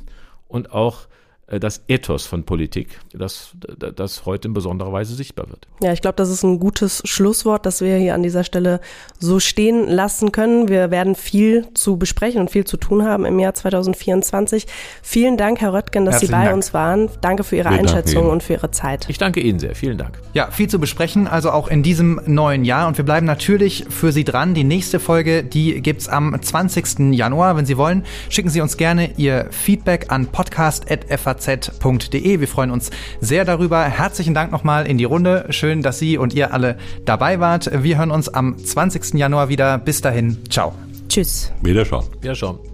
und auch das Ethos von Politik, das, das heute in besonderer Weise sichtbar wird. Ja, ich glaube, das ist ein gutes Schlusswort, das wir hier an dieser Stelle so stehen lassen können. Wir werden viel zu besprechen und viel zu tun haben im Jahr 2024. Vielen Dank, Herr Röttgen, dass Herzlichen Sie bei Dank. uns waren. Danke für Ihre wir Einschätzung und für Ihre Zeit. Ich danke Ihnen sehr. Vielen Dank. Ja, viel zu besprechen, also auch in diesem neuen Jahr. Und wir bleiben natürlich für Sie dran. Die nächste Folge, die gibt's am 20. Januar. Wenn Sie wollen, schicken Sie uns gerne Ihr Feedback an podcast.faz faz.de. Wir freuen uns sehr darüber. Herzlichen Dank nochmal in die Runde. Schön, dass Sie und ihr alle dabei wart. Wir hören uns am 20. Januar wieder. Bis dahin. Ciao. Tschüss. Wiederschauen. Wiederschauen.